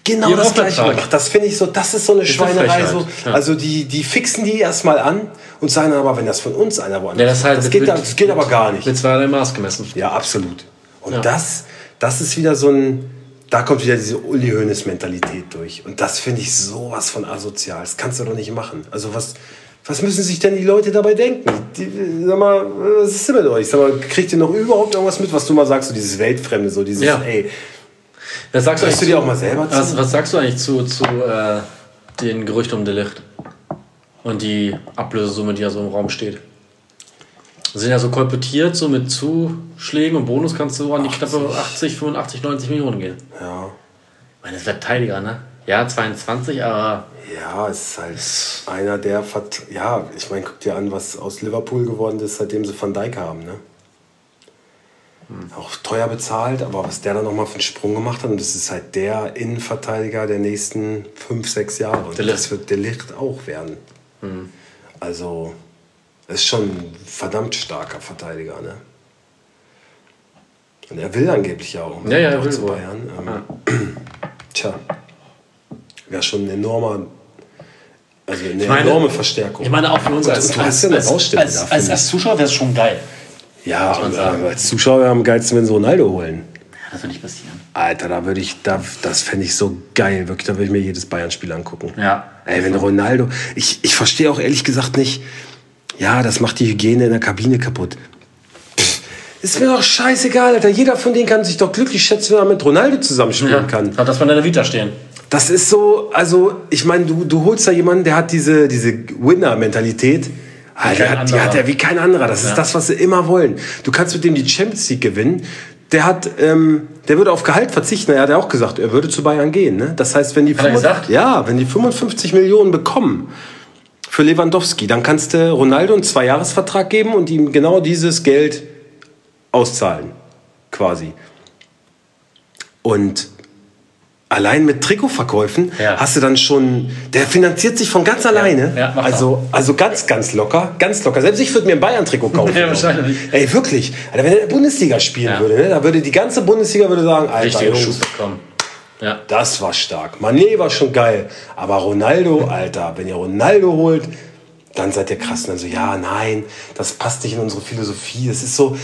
genau das gleiche gemacht. Das finde ich so, das ist so eine eine Schweinerei. So. ja. Also die, die fixen die erstmal an und sagen aber, wenn das von uns einer woanders Ja, das, ist halt das, geht, mit- das geht aber gar nicht. Mit zweierlei Maß gemessen. Ja, absolut. Und Ja. das, das ist wieder so ein, da kommt wieder diese Uli Hoeneß Mentalität durch. Und das finde ich sowas von asozial. Das kannst du doch nicht machen. Also was, was müssen sich denn die Leute dabei denken? Die, sag mal, was ist denn mit euch? Sag mal, kriegt ihr noch überhaupt irgendwas mit, was du mal sagst, so dieses Weltfremde, so dieses, Ja. ey, Was sagst du, du eigentlich dir zu- auch mal selber zu? Was, was sagst du eigentlich zu, zu äh, den Gerüchten um Delicht? Und die Ablösesumme, die ja so im Raum steht? Sind ja so kolportiert, so mit Zuschlägen und Bonus kannst du an die knappe 80, 85, 90 Millionen gehen. ja, Ich meine, das ist Verteidiger, ne? Ja, 22, aber ja, es ist halt einer der, Vert ja, ich meine, guck dir an, was aus Liverpool geworden ist, seitdem sie Van Dijk haben, ne? Auch teuer bezahlt, aber was der dann nochmal für einen Sprung gemacht hat, und das ist halt der Innenverteidiger der nächsten fünf, sechs Jahre. Und das wird der Licht auch werden. Also, er ist schon ein verdammt starker Verteidiger, ne? Und er will angeblich ja auch, Ja, ja, er will zu wohl. Bayern. Ähm, [CLEARS THROAT] Tja, wäre schon ein enormer, also eine meine- enorme Verstärkung. ich meine auch für uns Und- als, und du als, ja als, als, da, als, finde als Zuschauer wäre es schon geil. ja, aber sagen. als Zuschauer wäre am geilsten, wenn sie Ronaldo holen. Das wird nicht passieren. Alter, da würde ich, da, das fände ich so geil, wirklich, da würde ich mir jedes Bayern-Spiel angucken. Ja. Ey, wenn Ronaldo, ich, ich verstehe auch ehrlich gesagt nicht, ja, das macht die Hygiene in der Kabine kaputt. Pff, ist mir doch scheißegal, Alter. Jeder von denen kann sich doch glücklich schätzen, wenn er mit Ronaldo zusammenspielen Ja, kann. hat das mal in der Vita stehen. Das ist so, also ich meine, du, du holst da jemanden, der hat diese, diese Winner-Mentalität. Die, kein hat, die hat er wie kein anderer. Das ist Ja. das, was sie immer wollen. Du kannst mit dem die Champions League gewinnen. Der hat, ähm, der würde auf Gehalt verzichten. Er hat ja auch gesagt, er würde zu Bayern gehen. Ne? Das heißt, wenn die, Hat er 55 gesagt? ja, wenn die 55 Millionen bekommen für Lewandowski, dann kannst du Ronaldo einen Zweijahresvertrag geben und ihm genau dieses Geld auszahlen, quasi. Und allein mit Trikotverkäufen Ja. hast du dann schon, der finanziert sich von ganz alleine. ja, er. also, also ganz, ganz locker, ganz locker. Selbst ich würde mir ein Bayern-Trikot kaufen. [LAUGHS] Ja, wahrscheinlich. Ey, wirklich. Alter, wenn er in der Bundesliga spielen Ja. würde, ne, da würde die ganze Bundesliga würde sagen, Alter, Richtige Jungs, Schuss bekommen. Ja. das war stark. Mané war schon geil. Aber Ronaldo, Alter, wenn ihr Ronaldo holt, dann seid ihr krass. Und dann so, ja, nein, das passt nicht in unsere Philosophie. Das ist so,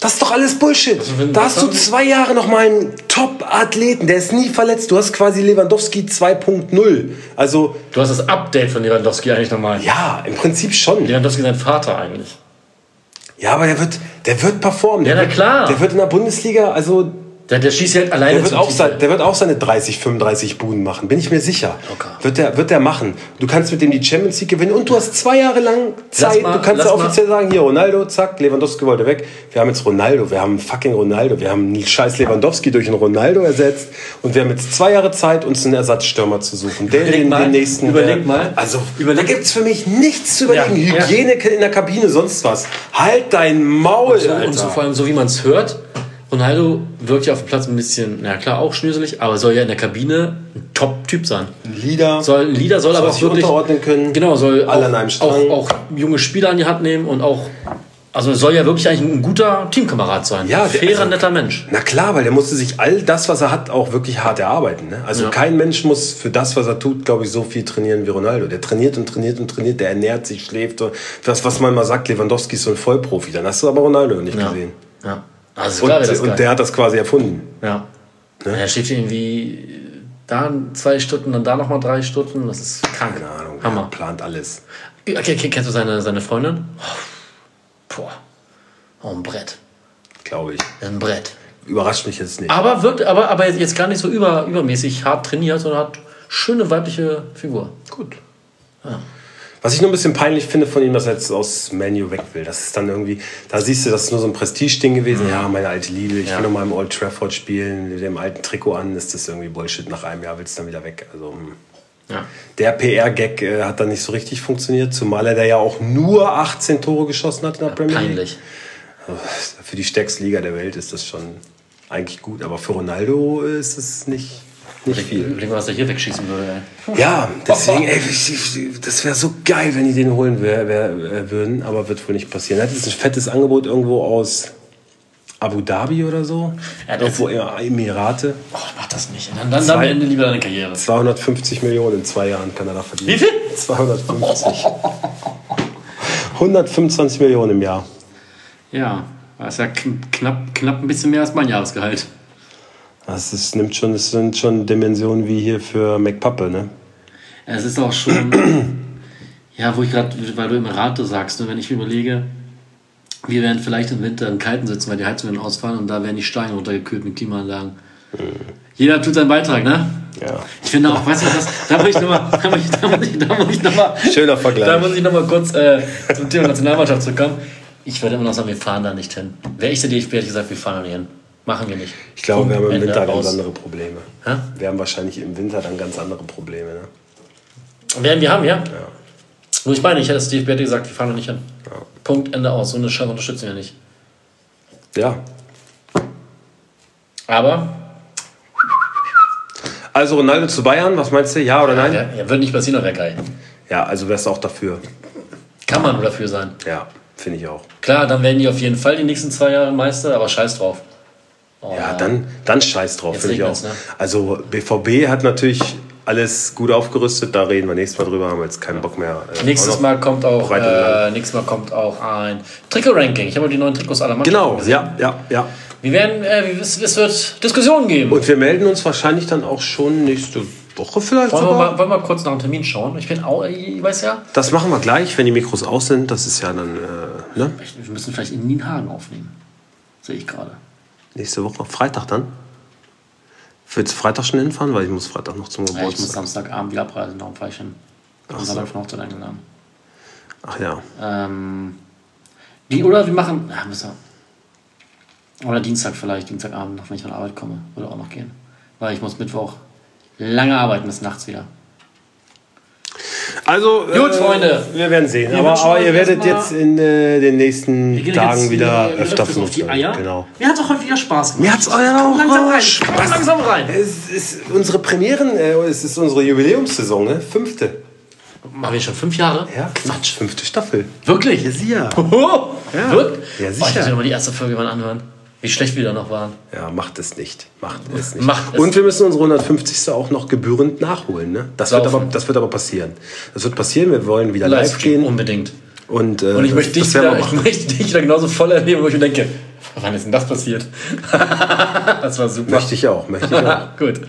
das ist doch alles Bullshit. wenn- da hast du zwei Jahre noch mal einen Top-Athleten, der ist nie verletzt. Du hast quasi Lewandowski 2.0. Also, Du hast das Update von Lewandowski eigentlich nochmal. ja, im Prinzip schon. Lewandowski ist sein Vater eigentlich. Ja, aber der wird, der wird performen. Der Ja, na wird, klar. Der wird in der Bundesliga, also Der, der schießt halt alleine Der wird, auch sein, der wird auch seine 30, 35 Buden machen, bin ich mir sicher. Locker. Wird der, wird der machen. Du kannst mit dem die Champions League gewinnen und du hast zwei Jahre lang Zeit. mal- du kannst ja mal- offiziell sagen, hier Ronaldo, zack, Lewandowski wollte weg. Wir haben jetzt Ronaldo, wir haben fucking Ronaldo, wir haben einen scheiß Lewandowski durch einen Ronaldo ersetzt und wir haben jetzt zwei Jahre Zeit, uns einen Ersatzstürmer zu suchen. Der Überleg den, mal, den nächsten. überleg mal. Also, Überleg- da gibt es für mich nichts zu überlegen. Ja, ja. Hygiene in der Kabine, sonst was. Halt dein Maul, So, Alter. und so vor allem, so wie man es hört, Ronaldo wirkt ja auf dem Platz ein bisschen, na klar, auch schnöselig, aber soll ja in der Kabine ein Top-Typ sein. Lieder. Soll, Leader soll, aber auch sich wirklich. unterordnen können. Genau, soll Alle auch, an einem Strang. auch, auch junge Spieler an die Hand nehmen und auch. Also soll ja wirklich eigentlich ein guter Teamkamerad sein. Ja, ein fairer, also- netter Mensch. Na klar, weil der musste sich all das, was er hat, auch wirklich hart erarbeiten. Ne? Also Ja. kein Mensch muss für das, was er tut, glaube ich, so viel trainieren wie Ronaldo. Der trainiert und trainiert und trainiert, der ernährt sich, schläft. Das, was man mal sagt, Lewandowski ist so ein Vollprofi. Dann hast du aber Ronaldo nicht Ja. gesehen. Ja. Also Und, klar und der hat das quasi erfunden. ja. Er schläft irgendwie da zwei Stunden, dann da nochmal drei Stunden. Das ist krank. Keine Ahnung, Hammer. der plant alles. Okay, okay, kennst du seine, seine Freundin? Boah. Oh, ein Brett. Glaube ich. Ein Brett. Überrascht mich jetzt nicht. Aber wirkt aber, aber jetzt gar nicht so über, übermäßig hart trainiert, sondern hat schöne weibliche Figur. Gut. Was ich nur ein bisschen peinlich finde von ihm, dass er jetzt aus Menu weg will. Das ist dann irgendwie, da siehst du, das ist nur so ein Prestige-Ding gewesen. Ja, meine alte Liebe, ich Ja. will noch mal im Old Trafford spielen, mit dem alten Trikot an, ist das irgendwie Bullshit. Nach einem Jahr willst du dann wieder weg. Also, hm. Ja. der PR-Gag äh, hat dann nicht so richtig funktioniert, zumal er da ja auch nur 18 Tore geschossen hat in der Premier League. Peinlich. Für die stärkste Liga der Welt ist das schon eigentlich gut, aber für Ronaldo ist es nicht, nicht viel. Überleg mal, was er hier wegschießen würde. Ja, deswegen, ey, das wäre so geil, wenn die den holen wär, wär, würden, aber wird wohl nicht passieren. Er hat jetzt ein fettes Angebot irgendwo aus Abu Dhabi oder so. Ja, irgendwo Emirate. Oh, mach das nicht. Dann, dann, dann beende lieber deine Karriere. 250 Millionen in zwei Jahren kann er da verdienen. Wie viel? 250. 125 [LAUGHS] Millionen im Jahr. Ja, das ist ja kn- knapp, knapp ein bisschen mehr als mein Jahresgehalt. Das ist, nimmt schon, das sind schon Dimensionen wie hier für McPappe, ne? Ja, Es ist auch schon, ja, wo ich gerade, weil du Emirate sagst, ne, wenn ich mir überlege, wir werden vielleicht im Winter im Kalten sitzen, weil die Heizungen ausfallen und da werden die Steine runtergekühlt mit Klimaanlagen. Jeder tut seinen Beitrag, ne? Ja. Ich finde auch, weißt du was, da muss ich nochmal, da muss ich, da muss ich, da muss ich nochmal, Schöner Vergleich. da muss ich nochmal kurz äh, zum Thema Nationalmannschaft zurückkommen. Ich würde immer noch sagen, wir fahren da nicht hin. Wäre ich der DFB, hätte ich gesagt, wir fahren da nicht hin. Machen wir nicht. Ich glaube, wir haben im Ende Winter ganz aus. andere Probleme. Hä? Wir haben wahrscheinlich im Winter dann ganz andere Probleme, ne? Werden wir haben, ja? Nur ich meine, ich hätte das DFB hätte gesagt, wir fahren da nicht hin. Ja. Punkt, Ende aus. So eine Scheiße unterstützen wir nicht. Ja. Aber, Also Ronaldo zu Bayern, was meinst du? Ja oder nein? ja, ja, würde nicht passieren, aber wäre geil. Ja, also wärst du auch dafür. Kann man nur dafür sein. Ja, finde ich auch. Klar, dann werden die auf jeden Fall die nächsten zwei Jahre Meister, aber scheiß drauf. Oh, Ja, dann, dann scheiß drauf, finde ich auch. ne? Also BVB hat natürlich alles gut aufgerüstet, da reden wir nächstes Mal drüber, haben wir jetzt keinen Bock mehr. äh, Nächstes Mal kommt auch, äh, nächstes Mal kommt auch ein Trikot-Ranking. Ich habe die neuen Trikots aller Mannschaften Genau, gesehen. ja, ja, ja. Wir werden, äh, es, es wird Diskussionen geben. Und wir melden uns wahrscheinlich dann auch schon nächste Woche vielleicht wollen, wir mal, wollen wir mal kurz nach dem Termin schauen? Ich bin auch, ich weiß ja, Das machen wir gleich, wenn die Mikros aus sind. Das ist ja dann äh, ne? wir müssen vielleicht in Nienhagen aufnehmen. Sehe ich gerade. Nächste Woche, Freitag dann. Willst du Freitag schon hinfahren? Weil ich muss Freitag noch zum Ja, ich muss Geburtstag. Samstagabend wieder abreisen, darum fahre ich hin. Und so. noch zu eingeladen. Ach ja. Ähm, die, oder wir machen. Ja, müssen wir, oder Dienstag vielleicht, Dienstagabend noch, wenn ich von der Arbeit komme. Würde auch noch gehen. Weil ich muss Mittwoch lange arbeiten bis nachts wieder. Also, Gut, Freunde. Wir werden sehen. Wir aber, aber ihr werdet jetzt in äh, den nächsten Wir Tagen wieder öfter öfters auf die. Eier. Genau. Mir hat es auch heute wieder Spaß gemacht. Mir auch ja auch langsam rein. Spaß. Langsam rein. Es ist unsere Premieren, äh, es ist unsere Jubiläumssaison, ne? Fünfte. Machen wir schon fünf Jahre? Ja, Quatsch. Fünfte Staffel. Wirklich? Ja, sicher. Ja. Wirklich? Ja, Oh, ich sicher. muss mir mal die erste Folge mal anhören. Wie schlecht wir da noch waren. Ja, macht es nicht. Macht es nicht. Macht es Und wir müssen unsere 150. auch noch gebührend nachholen. Ne? Das, wird aber, das wird aber passieren. Das wird passieren. Wir wollen wieder live Livestream, gehen. unbedingt. Und, äh, Und ich das- möchte, dich das wieder, ich möchte dich wieder genauso voll erleben, wo ich mir denke, wann ist denn das passiert? [LAUGHS] das war super. Möchte ich auch. Möchte ich auch. [LAUGHS] Gut.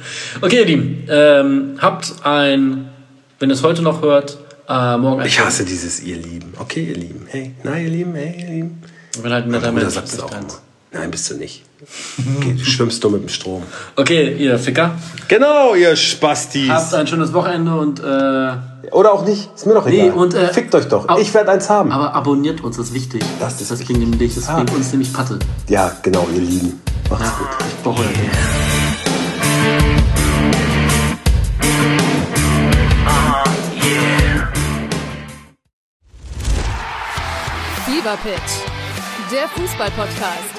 Okay, ihr Lieben, ähm, habt ein, wenn ihr es heute noch hört, äh, morgen ein Ich hasse dieses ihr Lieben. Okay, ihr Lieben. Hey, na, ihr Lieben, hey, ihr Lieben. Ich bin halt ein netter Mensch. sagt nicht auch immer. Nein, bist du nicht. Okay, du schwimmst nur mit dem Strom. Okay, ihr Ficker, Genau, ihr Spastis. habt ein schönes Wochenende und äh, Oder auch nicht. Ist mir doch egal. Nee, und, äh, Fickt euch doch. Ich werde eins haben. aber abonniert uns, das ist wichtig. Das ist das bringt nämlich, das Ah. bringt uns nämlich Patte. Ja, genau, ihr Lieben. Macht's Ja, gut. ich brauche euer Geld. Fever Pitch, der Fußball-Podcast.